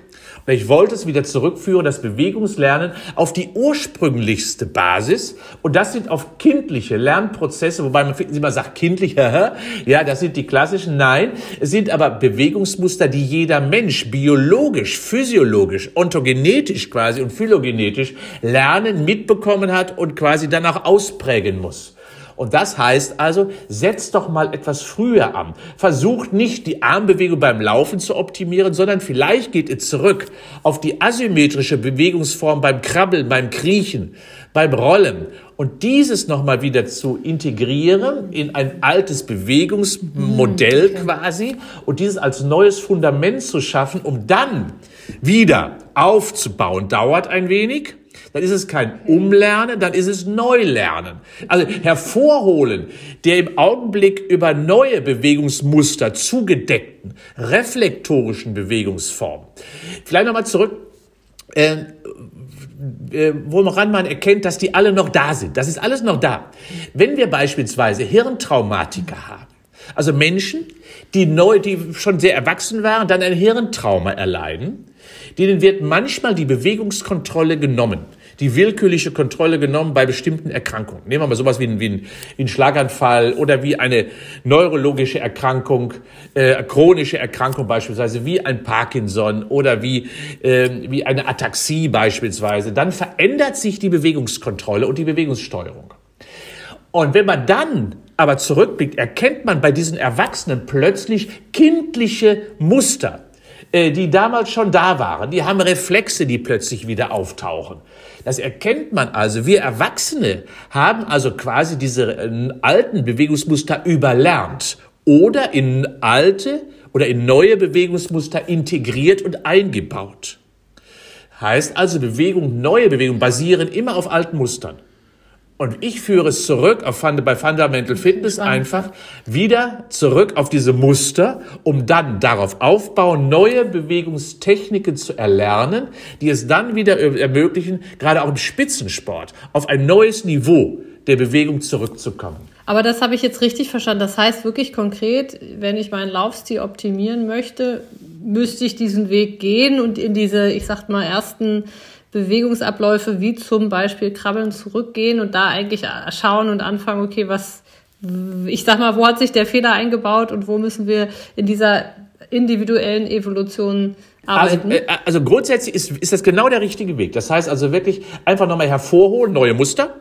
ich wollte es wieder zurückführen, das Bewegungslernen auf die ursprünglichste Basis. Und das sind auf kindliche Lernprozesse, wobei man immer sagt, kindlich, ja, das sind die klassischen. Nein, es sind aber Bewegungsmuster, die jeder Mensch biologisch, physiologisch, ontogenetisch quasi und phylogenetisch lernen, mitbekommen hat und quasi danach ausprägen muss. Und das heißt also, setzt doch mal etwas früher an. Versucht nicht die Armbewegung beim Laufen zu optimieren, sondern vielleicht geht ihr zurück auf die asymmetrische Bewegungsform beim Krabbeln, beim Kriechen, beim Rollen. Und dieses nochmal wieder zu integrieren in ein altes Bewegungsmodell mhm, quasi und dieses als neues Fundament zu schaffen, um dann wieder aufzubauen, dauert ein wenig dann ist es kein Umlernen, dann ist es Neulernen. Also hervorholen der im Augenblick über neue Bewegungsmuster zugedeckten, reflektorischen Bewegungsformen. Vielleicht nochmal zurück. Äh, äh, woran man erkennt, dass die alle noch da sind. Das ist alles noch da. Wenn wir beispielsweise Hirntraumatiker haben, also Menschen, die neu, die schon sehr erwachsen waren, dann ein Hirntrauma erleiden, denen wird manchmal die Bewegungskontrolle genommen die willkürliche Kontrolle genommen bei bestimmten Erkrankungen. Nehmen wir mal sowas wie, ein, wie, ein, wie ein Schlaganfall oder wie eine neurologische Erkrankung, äh, chronische Erkrankung beispielsweise, wie ein Parkinson oder wie, äh, wie eine Ataxie beispielsweise. Dann verändert sich die Bewegungskontrolle und die Bewegungssteuerung. Und wenn man dann aber zurückblickt, erkennt man bei diesen Erwachsenen plötzlich kindliche Muster, die damals schon da waren. Die haben Reflexe, die plötzlich wieder auftauchen. Das erkennt man also. Wir Erwachsene haben also quasi diese äh, alten Bewegungsmuster überlernt oder in alte oder in neue Bewegungsmuster integriert und eingebaut. Heißt also, Bewegung, neue Bewegungen basieren immer auf alten Mustern. Und ich führe es zurück auf, bei Fundamental Fitness einfach wieder zurück auf diese Muster, um dann darauf aufbauen, neue Bewegungstechniken zu erlernen, die es dann wieder ermöglichen, gerade auch im Spitzensport, auf ein neues Niveau der Bewegung zurückzukommen. Aber das habe ich jetzt richtig verstanden. Das heißt wirklich konkret, wenn ich meinen Laufstil optimieren möchte, müsste ich diesen Weg gehen und in diese, ich sag mal, ersten Bewegungsabläufe wie zum Beispiel Krabbeln zurückgehen und da eigentlich schauen und anfangen, okay, was, ich sag mal, wo hat sich der Fehler eingebaut und wo müssen wir in dieser individuellen Evolution also, arbeiten? Also, also grundsätzlich ist, ist das genau der richtige Weg. Das heißt also wirklich einfach nochmal hervorholen, neue Muster,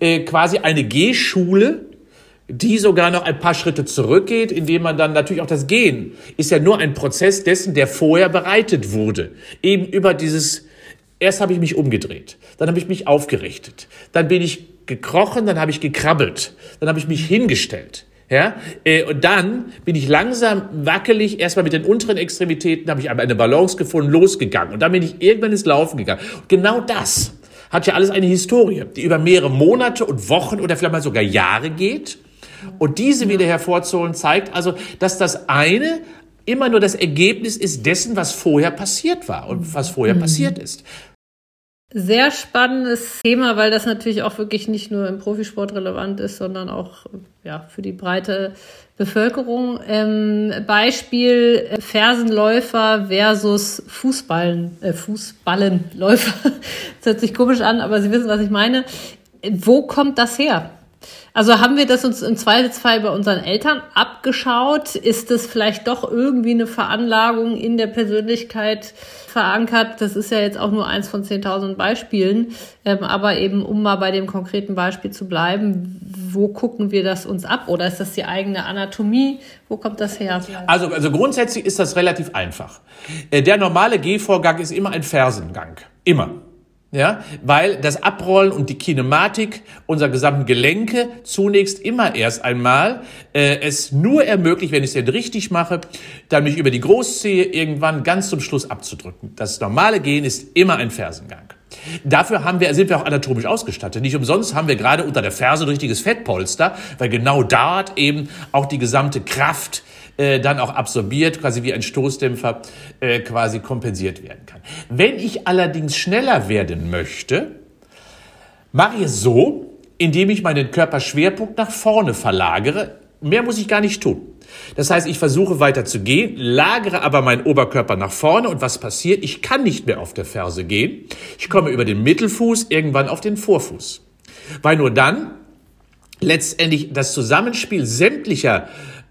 äh, quasi eine G-Schule, die sogar noch ein paar Schritte zurückgeht, indem man dann natürlich auch das Gehen ist ja nur ein Prozess dessen, der vorher bereitet wurde. Eben über dieses, erst habe ich mich umgedreht, dann habe ich mich aufgerichtet, dann bin ich gekrochen, dann habe ich gekrabbelt, dann habe ich mich hingestellt. Ja, äh, und dann bin ich langsam wackelig, erstmal mit den unteren Extremitäten, habe ich eine Balance gefunden, losgegangen. Und dann bin ich irgendwann ins Laufen gegangen. Und genau das hat ja alles eine Historie, die über mehrere Monate und Wochen oder vielleicht mal sogar Jahre geht. Und diese wieder hervorzuholen zeigt also, dass das eine immer nur das Ergebnis ist dessen, was vorher passiert war und was vorher mhm. passiert ist. Sehr spannendes Thema, weil das natürlich auch wirklich nicht nur im Profisport relevant ist, sondern auch ja, für die breite Bevölkerung. Ähm, Beispiel äh, Fersenläufer versus Fußballen, äh, Fußballenläufer. das hört sich komisch an, aber Sie wissen, was ich meine. Wo kommt das her? Also haben wir das uns im Zweifelsfall bei unseren Eltern abgeschaut? Ist es vielleicht doch irgendwie eine Veranlagung in der Persönlichkeit verankert? Das ist ja jetzt auch nur eins von 10.000 Beispielen. Ähm, aber eben, um mal bei dem konkreten Beispiel zu bleiben, wo gucken wir das uns ab? Oder ist das die eigene Anatomie? Wo kommt das her? Also, also grundsätzlich ist das relativ einfach. Äh, der normale Gehvorgang ist immer ein Fersengang. Immer ja, weil das Abrollen und die Kinematik unserer gesamten Gelenke zunächst immer erst einmal äh, es nur ermöglicht, wenn ich es denn richtig mache, dann mich über die Großzehe irgendwann ganz zum Schluss abzudrücken. Das normale Gehen ist immer ein Fersengang. Dafür haben wir, sind wir auch anatomisch ausgestattet. Nicht umsonst haben wir gerade unter der Ferse ein richtiges Fettpolster, weil genau dort eben auch die gesamte Kraft äh, dann auch absorbiert, quasi wie ein Stoßdämpfer äh, quasi kompensiert werden kann. Wenn ich allerdings schneller werden möchte, mache ich es so, indem ich meinen Körperschwerpunkt nach vorne verlagere. Mehr muss ich gar nicht tun. Das heißt, ich versuche weiter zu gehen, lagere aber meinen Oberkörper nach vorne und was passiert? Ich kann nicht mehr auf der Ferse gehen. Ich komme über den Mittelfuß irgendwann auf den Vorfuß. Weil nur dann letztendlich das Zusammenspiel sämtlicher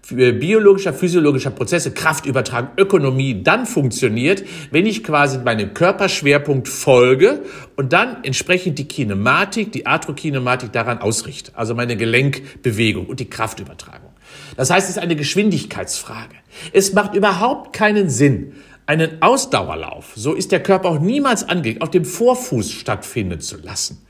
biologischer, physiologischer Prozesse, Kraftübertragung, Ökonomie dann funktioniert, wenn ich quasi meinem Körperschwerpunkt folge und dann entsprechend die Kinematik, die Arthrokinematik daran ausrichte, also meine Gelenkbewegung und die Kraftübertragung. Das heißt, es ist eine Geschwindigkeitsfrage. Es macht überhaupt keinen Sinn, einen Ausdauerlauf, so ist der Körper auch niemals angelegt, auf dem Vorfuß stattfinden zu lassen.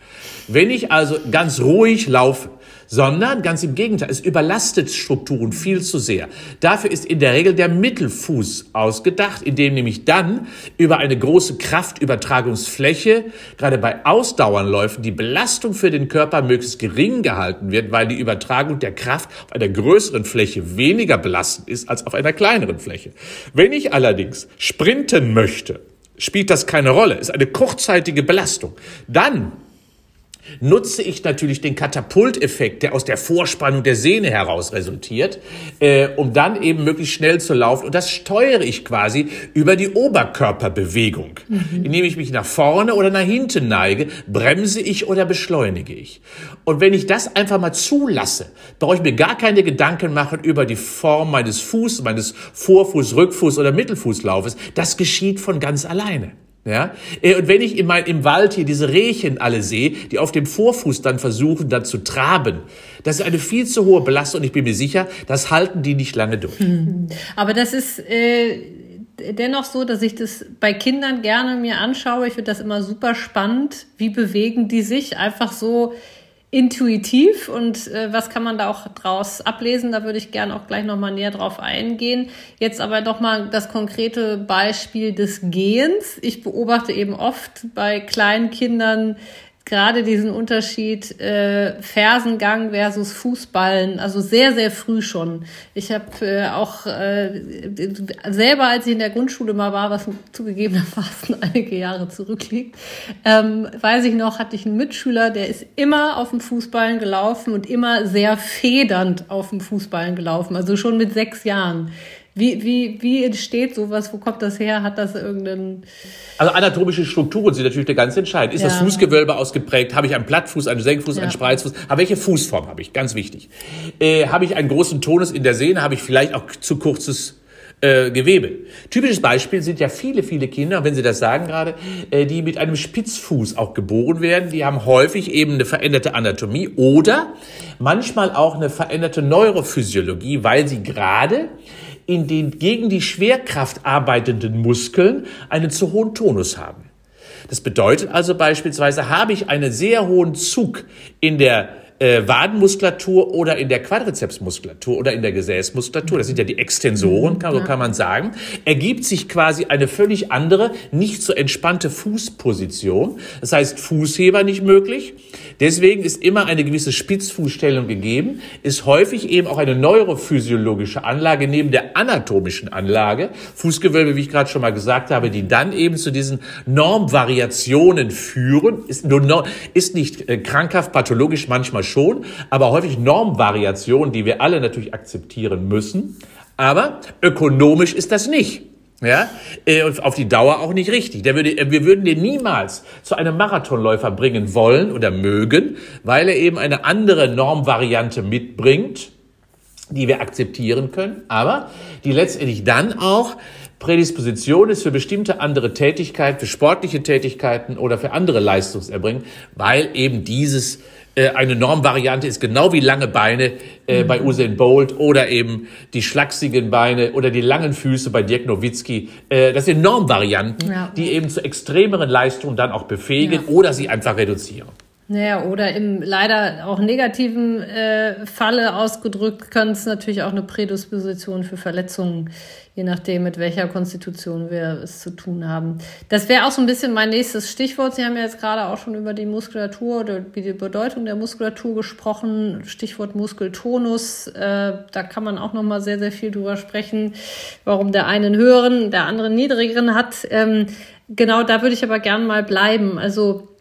Wenn ich also ganz ruhig laufe, sondern ganz im Gegenteil, es überlastet Strukturen viel zu sehr. Dafür ist in der Regel der Mittelfuß ausgedacht, in dem nämlich dann über eine große Kraftübertragungsfläche, gerade bei Ausdauernläufen, die Belastung für den Körper möglichst gering gehalten wird, weil die Übertragung der Kraft auf einer größeren Fläche weniger belastend ist als auf einer kleineren Fläche. Wenn ich allerdings sprinten möchte, spielt das keine Rolle, ist eine kurzzeitige Belastung. Dann nutze ich natürlich den Katapulteffekt, der aus der Vorspannung der Sehne heraus resultiert, äh, um dann eben möglichst schnell zu laufen. Und das steuere ich quasi über die Oberkörperbewegung. Mhm. Indem ich mich nach vorne oder nach hinten neige, bremse ich oder beschleunige ich. Und wenn ich das einfach mal zulasse, brauche ich mir gar keine Gedanken machen über die Form meines Fuß, meines Vorfuß, Rückfuß oder Mittelfußlaufes. Das geschieht von ganz alleine. Ja? Äh, und wenn ich in mein, im Wald hier diese Rehchen alle sehe, die auf dem Vorfuß dann versuchen, dann zu traben, das ist eine viel zu hohe Belastung und ich bin mir sicher, das halten die nicht lange durch. Aber das ist äh, dennoch so, dass ich das bei Kindern gerne mir anschaue. Ich finde das immer super spannend. Wie bewegen die sich einfach so intuitiv und äh, was kann man da auch draus ablesen? Da würde ich gerne auch gleich nochmal näher drauf eingehen. Jetzt aber nochmal das konkrete Beispiel des Gehens. Ich beobachte eben oft bei kleinen Kindern gerade diesen Unterschied äh, Fersengang versus Fußballen, also sehr, sehr früh schon. Ich habe äh, auch äh, selber, als ich in der Grundschule mal war, was zugegebenermaßen einige Jahre zurückliegt, ähm, weiß ich noch, hatte ich einen Mitschüler, der ist immer auf dem Fußballen gelaufen und immer sehr federnd auf dem Fußballen gelaufen, also schon mit sechs Jahren. Wie, wie, wie entsteht sowas? Wo kommt das her? Hat das irgendeinen. Also anatomische Strukturen sind natürlich ganz entscheidend. Ist ja. das Fußgewölbe ausgeprägt? Habe ich einen Plattfuß, einen Senkfuß, ja. einen Spreizfuß? Aber welche Fußform habe ich? Ganz wichtig. Äh, habe ich einen großen Tonus in der Sehne? Habe ich vielleicht auch zu kurzes äh, Gewebe. Typisches Beispiel sind ja viele, viele Kinder, wenn Sie das sagen gerade, äh, die mit einem Spitzfuß auch geboren werden. Die haben häufig eben eine veränderte Anatomie oder manchmal auch eine veränderte Neurophysiologie, weil sie gerade in den gegen die Schwerkraft arbeitenden Muskeln einen zu hohen Tonus haben. Das bedeutet also beispielsweise, habe ich einen sehr hohen Zug in der äh, Wadenmuskulatur oder in der Quadrizepsmuskulatur oder in der Gesäßmuskulatur, das sind ja die Extensoren, kann, so kann man sagen, ergibt sich quasi eine völlig andere, nicht so entspannte Fußposition. Das heißt, Fußheber nicht möglich. Deswegen ist immer eine gewisse Spitzfußstellung gegeben, ist häufig eben auch eine neurophysiologische Anlage neben der anatomischen Anlage, Fußgewölbe, wie ich gerade schon mal gesagt habe, die dann eben zu diesen Normvariationen führen, ist, nur, ist nicht äh, krankhaft, pathologisch manchmal schon, aber häufig Normvariationen, die wir alle natürlich akzeptieren müssen. Aber ökonomisch ist das nicht. Ja, äh, auf die Dauer auch nicht richtig. Der würde, wir würden den niemals zu einem Marathonläufer bringen wollen oder mögen, weil er eben eine andere Normvariante mitbringt, die wir akzeptieren können, aber die letztendlich dann auch Prädisposition ist für bestimmte andere Tätigkeiten, für sportliche Tätigkeiten oder für andere Leistungserbringen, weil eben dieses äh, eine Normvariante ist, genau wie lange Beine äh, mhm. bei Usain Bolt oder eben die schlachsigen Beine oder die langen Füße bei Dirk Nowitzki. Äh, das sind Normvarianten, ja. die eben zu extremeren Leistungen dann auch befähigen ja. oder sie einfach reduzieren. Naja, oder im leider auch negativen äh, Falle ausgedrückt, kann es natürlich auch eine Prädisposition für Verletzungen, je nachdem, mit welcher Konstitution wir es zu tun haben. Das wäre auch so ein bisschen mein nächstes Stichwort. Sie haben ja jetzt gerade auch schon über die Muskulatur oder die Bedeutung der Muskulatur gesprochen. Stichwort Muskeltonus. Äh, da kann man auch noch mal sehr, sehr viel drüber sprechen, warum der eine einen höheren, der andere niedrigeren hat. Ähm, genau da würde ich aber gern mal bleiben. Also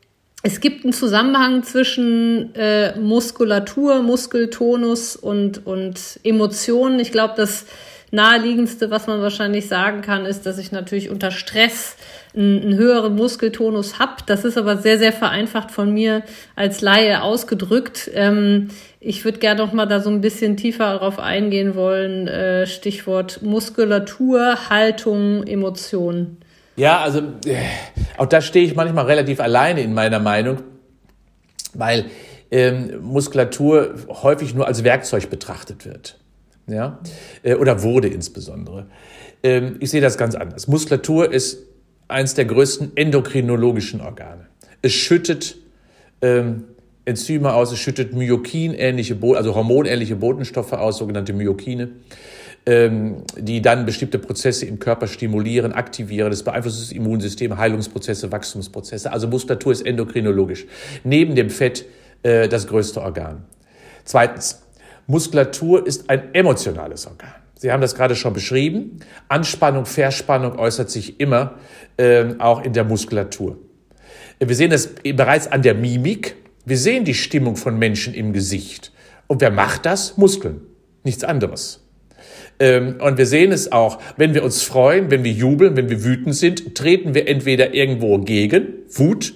es gibt einen Zusammenhang zwischen äh, Muskulatur, Muskeltonus und, und Emotionen. Ich glaube, das naheliegendste, was man wahrscheinlich sagen kann, ist, dass ich natürlich unter Stress einen, höheren Muskeltonus habe. Das ist aber sehr, sehr vereinfacht von mir als Laie ausgedrückt. Ähm, ich würde gerne noch mal da so ein bisschen tiefer darauf eingehen wollen. Äh, Stichwort Muskulatur, Haltung, Emotionen. Ja, also äh, auch da stehe ich manchmal relativ alleine in meiner Meinung, weil ähm, Muskulatur häufig nur als Werkzeug betrachtet wird. Ja? Äh, oder wurde insbesondere. Ähm, ich sehe das ganz anders. Muskulatur ist eines der größten endokrinologischen Organe. Es schüttet ähm, Enzyme aus, es schüttet Myokin-ähnliche, also hormonähnliche Botenstoffe aus, sogenannte Myokine ähm, die dann bestimmte Prozesse im Körper stimulieren, aktivieren. Das beeinflusst das Immunsystem, Heilungsprozesse, Wachstumsprozesse. Also Muskulatur ist endokrinologisch. Neben dem Fett äh, das größte Organ. Zweitens, Muskulatur ist ein emotionales Organ. Sie haben das gerade schon beschrieben. Anspannung, Verspannung äußert sich immer äh, auch in der Muskulatur. Wir sehen das bereits an der Mimik. Wir sehen die Stimmung von Menschen im Gesicht. Und wer macht das? Muskeln. Nichts anderes. Ähm, und wir sehen es auch, wenn wir uns freuen, wenn wir jubeln, wenn wir wütend sind, treten wir entweder irgendwo gegen, Wut,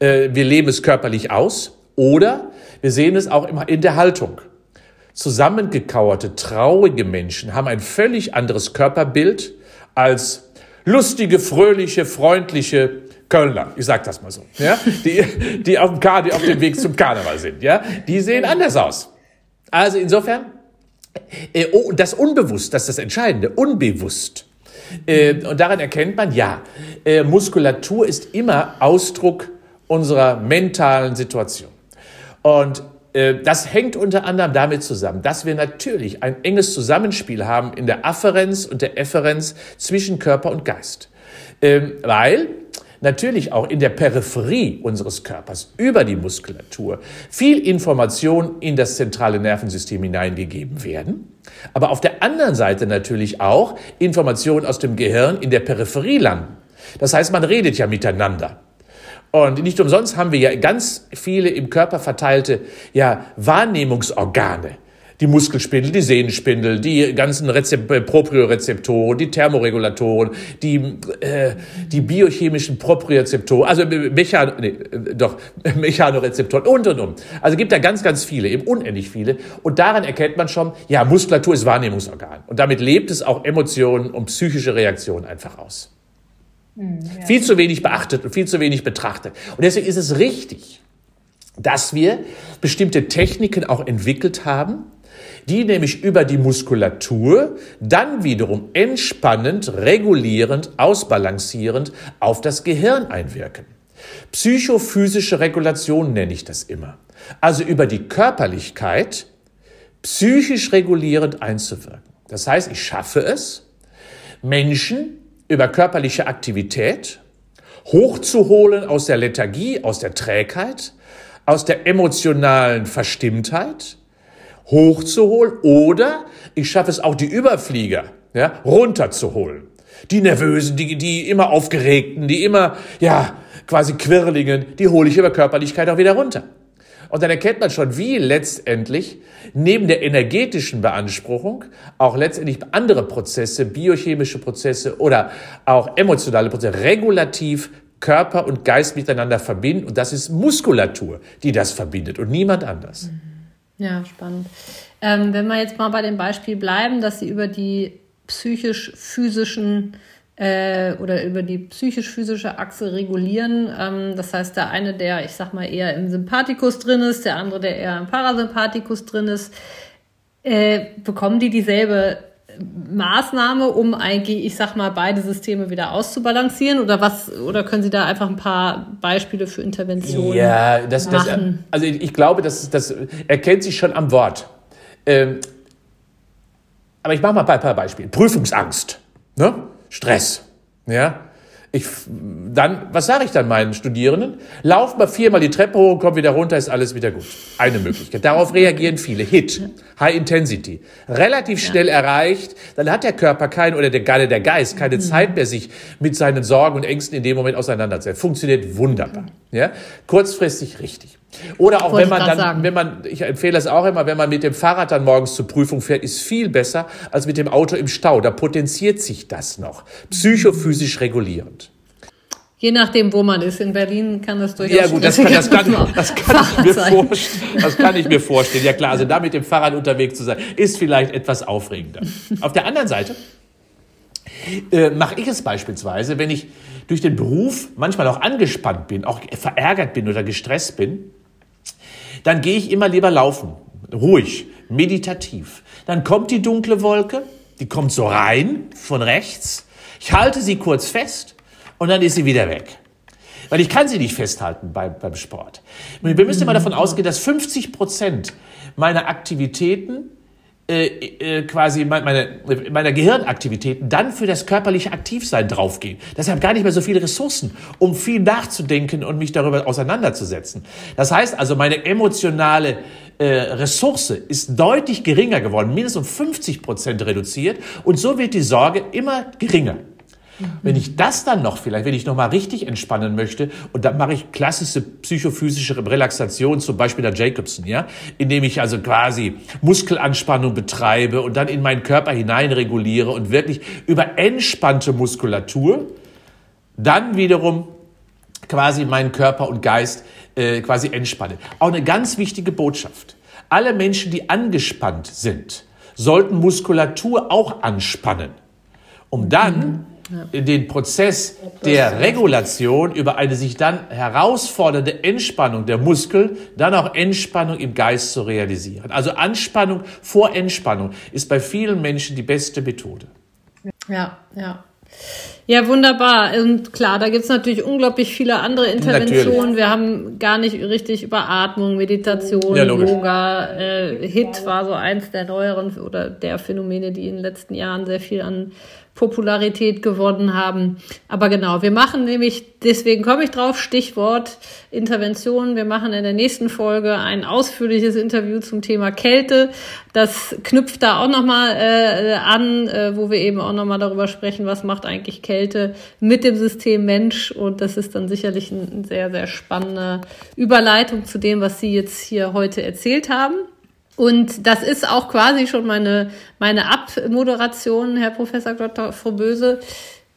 äh, wir leben es körperlich aus, oder wir sehen es auch immer in der Haltung. Zusammengekauerte, traurige Menschen haben ein völlig anderes Körperbild als lustige, fröhliche, freundliche Kölner, ich sag das mal so, ja, die, die auf dem, Kar die auf dem Weg zum Karneval sind, ja, die sehen anders aus. Also insofern, äh, oh, das unbewusst, das ist das Entscheidende, unbewusst. Äh, und daran erkennt man, ja, äh, Muskulatur ist immer Ausdruck unserer mentalen Situation. Und das hängt unter anderem damit zusammen, dass wir natürlich ein enges Zusammenspiel haben in der Afferenz und der Efferenz zwischen Körper und Geist. Ähm, weil natürlich auch in der Peripherie unseres Körpers über die Muskulatur viel Information in das zentrale Nervensystem hineingegeben werden, aber auf der anderen Seite natürlich auch Informationen aus dem Gehirn in der Peripherie landen. Das heißt, man redet ja miteinander. Und nicht umsonst haben wir ja ganz viele im Körper verteilte ja, Wahrnehmungsorgane die Muskelspindel, die Sehnenspindel, die ganzen Rezep äh, Propriorezeptoren, die Thermoregulatoren, die, äh, die biochemischen Propriozeptoren, also Mechan nee, äh, doch, Mechanorezeptoren und und und. Also gibt da ganz, ganz viele, eben unendlich viele. Und daran erkennt man schon, ja, Muskulatur ist Wahrnehmungsorgan. Und damit lebt es auch Emotionen und psychische Reaktionen einfach aus. Hm, ja. Viel zu wenig beachtet und viel zu wenig betrachtet. Und deswegen ist es richtig, dass wir bestimmte Techniken auch entwickelt haben, die nämlich über die Muskulatur dann wiederum entspannend, regulierend, ausbalancierend auf das Gehirn einwirken. Psychophysische Regulation nenne ich das immer. Also über die Körperlichkeit psychisch regulierend einzuwirken. Das heißt, ich schaffe es, Menschen über körperliche Aktivität hochzuholen aus der Lethargie, aus der Trägheit, aus der emotionalen Verstimmtheit, hochzuholen oder ich schaffe es auch die Überflieger ja, runterzuholen. Die Nervösen, die, die immer Aufgeregten, die immer, ja, quasi Quirlingen, die hole ich über Körperlichkeit auch wieder runter. Und dann erkennt man schon, wie letztendlich neben der energetischen Beanspruchung auch letztendlich andere Prozesse, biochemische Prozesse oder auch emotionale Prozesse regulativ Körper und Geist miteinander verbinden. Und das ist Muskulatur, die das verbindet und niemand anders. Ja, spannend. Ähm, wenn wir jetzt mal bei dem Beispiel bleiben, dass Sie über die psychisch-physischen äh, oder über die psychisch-physische Achse regulieren. Ähm, das heißt, der eine, der, ich sag mal, eher im Sympathikus drin ist, der andere, der eher im Parasympathikus drin ist, äh, bekommen die dieselbe Maßnahme, um eigentlich, ich sag mal, beide Systeme wieder auszubalancieren? Oder was, oder können Sie da einfach ein paar Beispiele für Interventionen ja, das, machen? Das, also ich glaube, das, das erkennt sich schon am Wort. Ähm, aber ich mache mal ein paar Beispiele. Prüfungsangst, ne? Stress, ja? Ich, dann, was sage ich dann meinen Studierenden? Lauf mal viermal die Treppe hoch und komm wieder runter, ist alles wieder gut. Eine Möglichkeit. Darauf reagieren viele. Hit, High Intensity. Relativ schnell ja. erreicht, dann hat der Körper keinen oder der, gerade der Geist keine mhm. Zeit mehr, sich mit seinen Sorgen und Ängsten in dem Moment auseinanderzusetzen. Funktioniert wunderbar. Ja? Kurzfristig richtig. Oder auch wenn man dann, sagen. wenn man, ich empfehle es auch immer, wenn man mit dem Fahrrad dann morgens zur Prüfung fährt, ist viel besser als mit dem Auto im Stau. Da potenziert sich das noch. Psychophysisch regulierend. Je nachdem, wo man ist. In Berlin kann das durchaus Ja gut, das kann, das kann, das kann ich mir vorstellen. Das kann ich mir vorstellen. Ja klar, also da mit dem Fahrrad unterwegs zu sein, ist vielleicht etwas aufregender. Auf der anderen Seite äh, mache ich es beispielsweise, wenn ich durch den Beruf manchmal auch angespannt bin, auch verärgert bin oder gestresst bin, dann gehe ich immer lieber laufen, ruhig, meditativ. Dann kommt die dunkle Wolke, die kommt so rein von rechts. Ich halte sie kurz fest und dann ist sie wieder weg. Weil ich kann sie nicht festhalten beim, beim Sport. Wir müssen immer davon ausgehen, dass 50 Prozent meiner Aktivitäten äh, äh, quasi meine, meiner Gehirnaktivitäten dann für das körperliche Aktivsein draufgehen. Deshalb gar nicht mehr so viele Ressourcen, um viel nachzudenken und mich darüber auseinanderzusetzen. Das heißt also, meine emotionale äh, Ressource ist deutlich geringer geworden, mindestens um 50 Prozent reduziert und so wird die Sorge immer geringer. Wenn ich das dann noch vielleicht, wenn ich noch mal richtig entspannen möchte, und dann mache ich klassische psychophysische Relaxation, zum Beispiel der Jacobson, ja, indem ich also quasi Muskelanspannung betreibe und dann in meinen Körper hinein reguliere und wirklich über entspannte Muskulatur dann wiederum quasi meinen Körper und Geist äh, quasi entspanne. Auch eine ganz wichtige Botschaft. Alle Menschen, die angespannt sind, sollten Muskulatur auch anspannen, um dann mhm. Den Prozess der Regulation über eine sich dann herausfordernde Entspannung der Muskeln, dann auch Entspannung im Geist zu realisieren. Also Anspannung vor Entspannung ist bei vielen Menschen die beste Methode. Ja, ja. Ja, wunderbar. Und klar, da gibt's natürlich unglaublich viele andere Interventionen. Natürlich. Wir haben gar nicht richtig über Atmung, Meditation, ja, Yoga. Äh, HIT war so eins der neueren oder der Phänomene, die in den letzten Jahren sehr viel an Popularität gewonnen haben. Aber genau, wir machen nämlich, deswegen komme ich drauf, Stichwort Intervention. Wir machen in der nächsten Folge ein ausführliches Interview zum Thema Kälte. Das knüpft da auch nochmal äh, an, äh, wo wir eben auch nochmal darüber sprechen, was macht eigentlich Kälte mit dem System Mensch. Und das ist dann sicherlich eine sehr, sehr spannende Überleitung zu dem, was Sie jetzt hier heute erzählt haben. Und das ist auch quasi schon meine, meine Abmoderation, Herr Professor Dr. Froböse.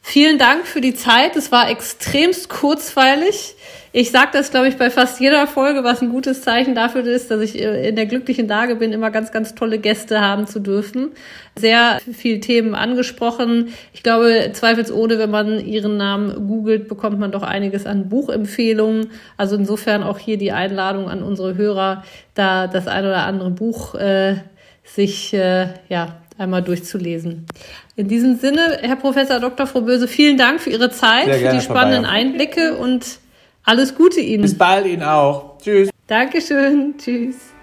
Vielen Dank für die Zeit. Es war extremst kurzweilig. Ich sage das, glaube ich, bei fast jeder Folge, was ein gutes Zeichen dafür ist, dass ich äh, in der glücklichen Lage bin, immer ganz, ganz tolle Gäste haben zu dürfen. Sehr viele Themen angesprochen. Ich glaube, zweifelsohne, wenn man ihren Namen googelt, bekommt man doch einiges an Buchempfehlungen. Also insofern auch hier die Einladung an unsere Hörer, da das ein oder andere Buch äh, sich äh, ja einmal durchzulesen. In diesem Sinne, Herr Professor Dr. Froböse, vielen Dank für Ihre Zeit, für die spannenden Einblicke und alles Gute Ihnen. Bis bald Ihnen auch. Tschüss. Dankeschön. Tschüss.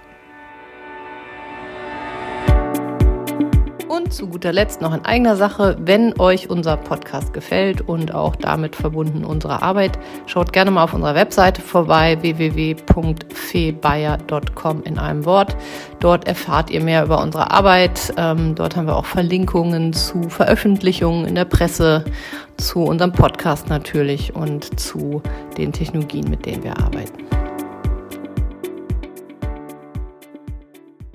Zu guter Letzt noch in eigener Sache, wenn euch unser Podcast gefällt und auch damit verbunden unsere Arbeit, schaut gerne mal auf unserer Webseite vorbei, www.febayer.com in einem Wort. Dort erfahrt ihr mehr über unsere Arbeit. Ähm, dort haben wir auch Verlinkungen zu Veröffentlichungen in der Presse, zu unserem Podcast natürlich und zu den Technologien, mit denen wir arbeiten.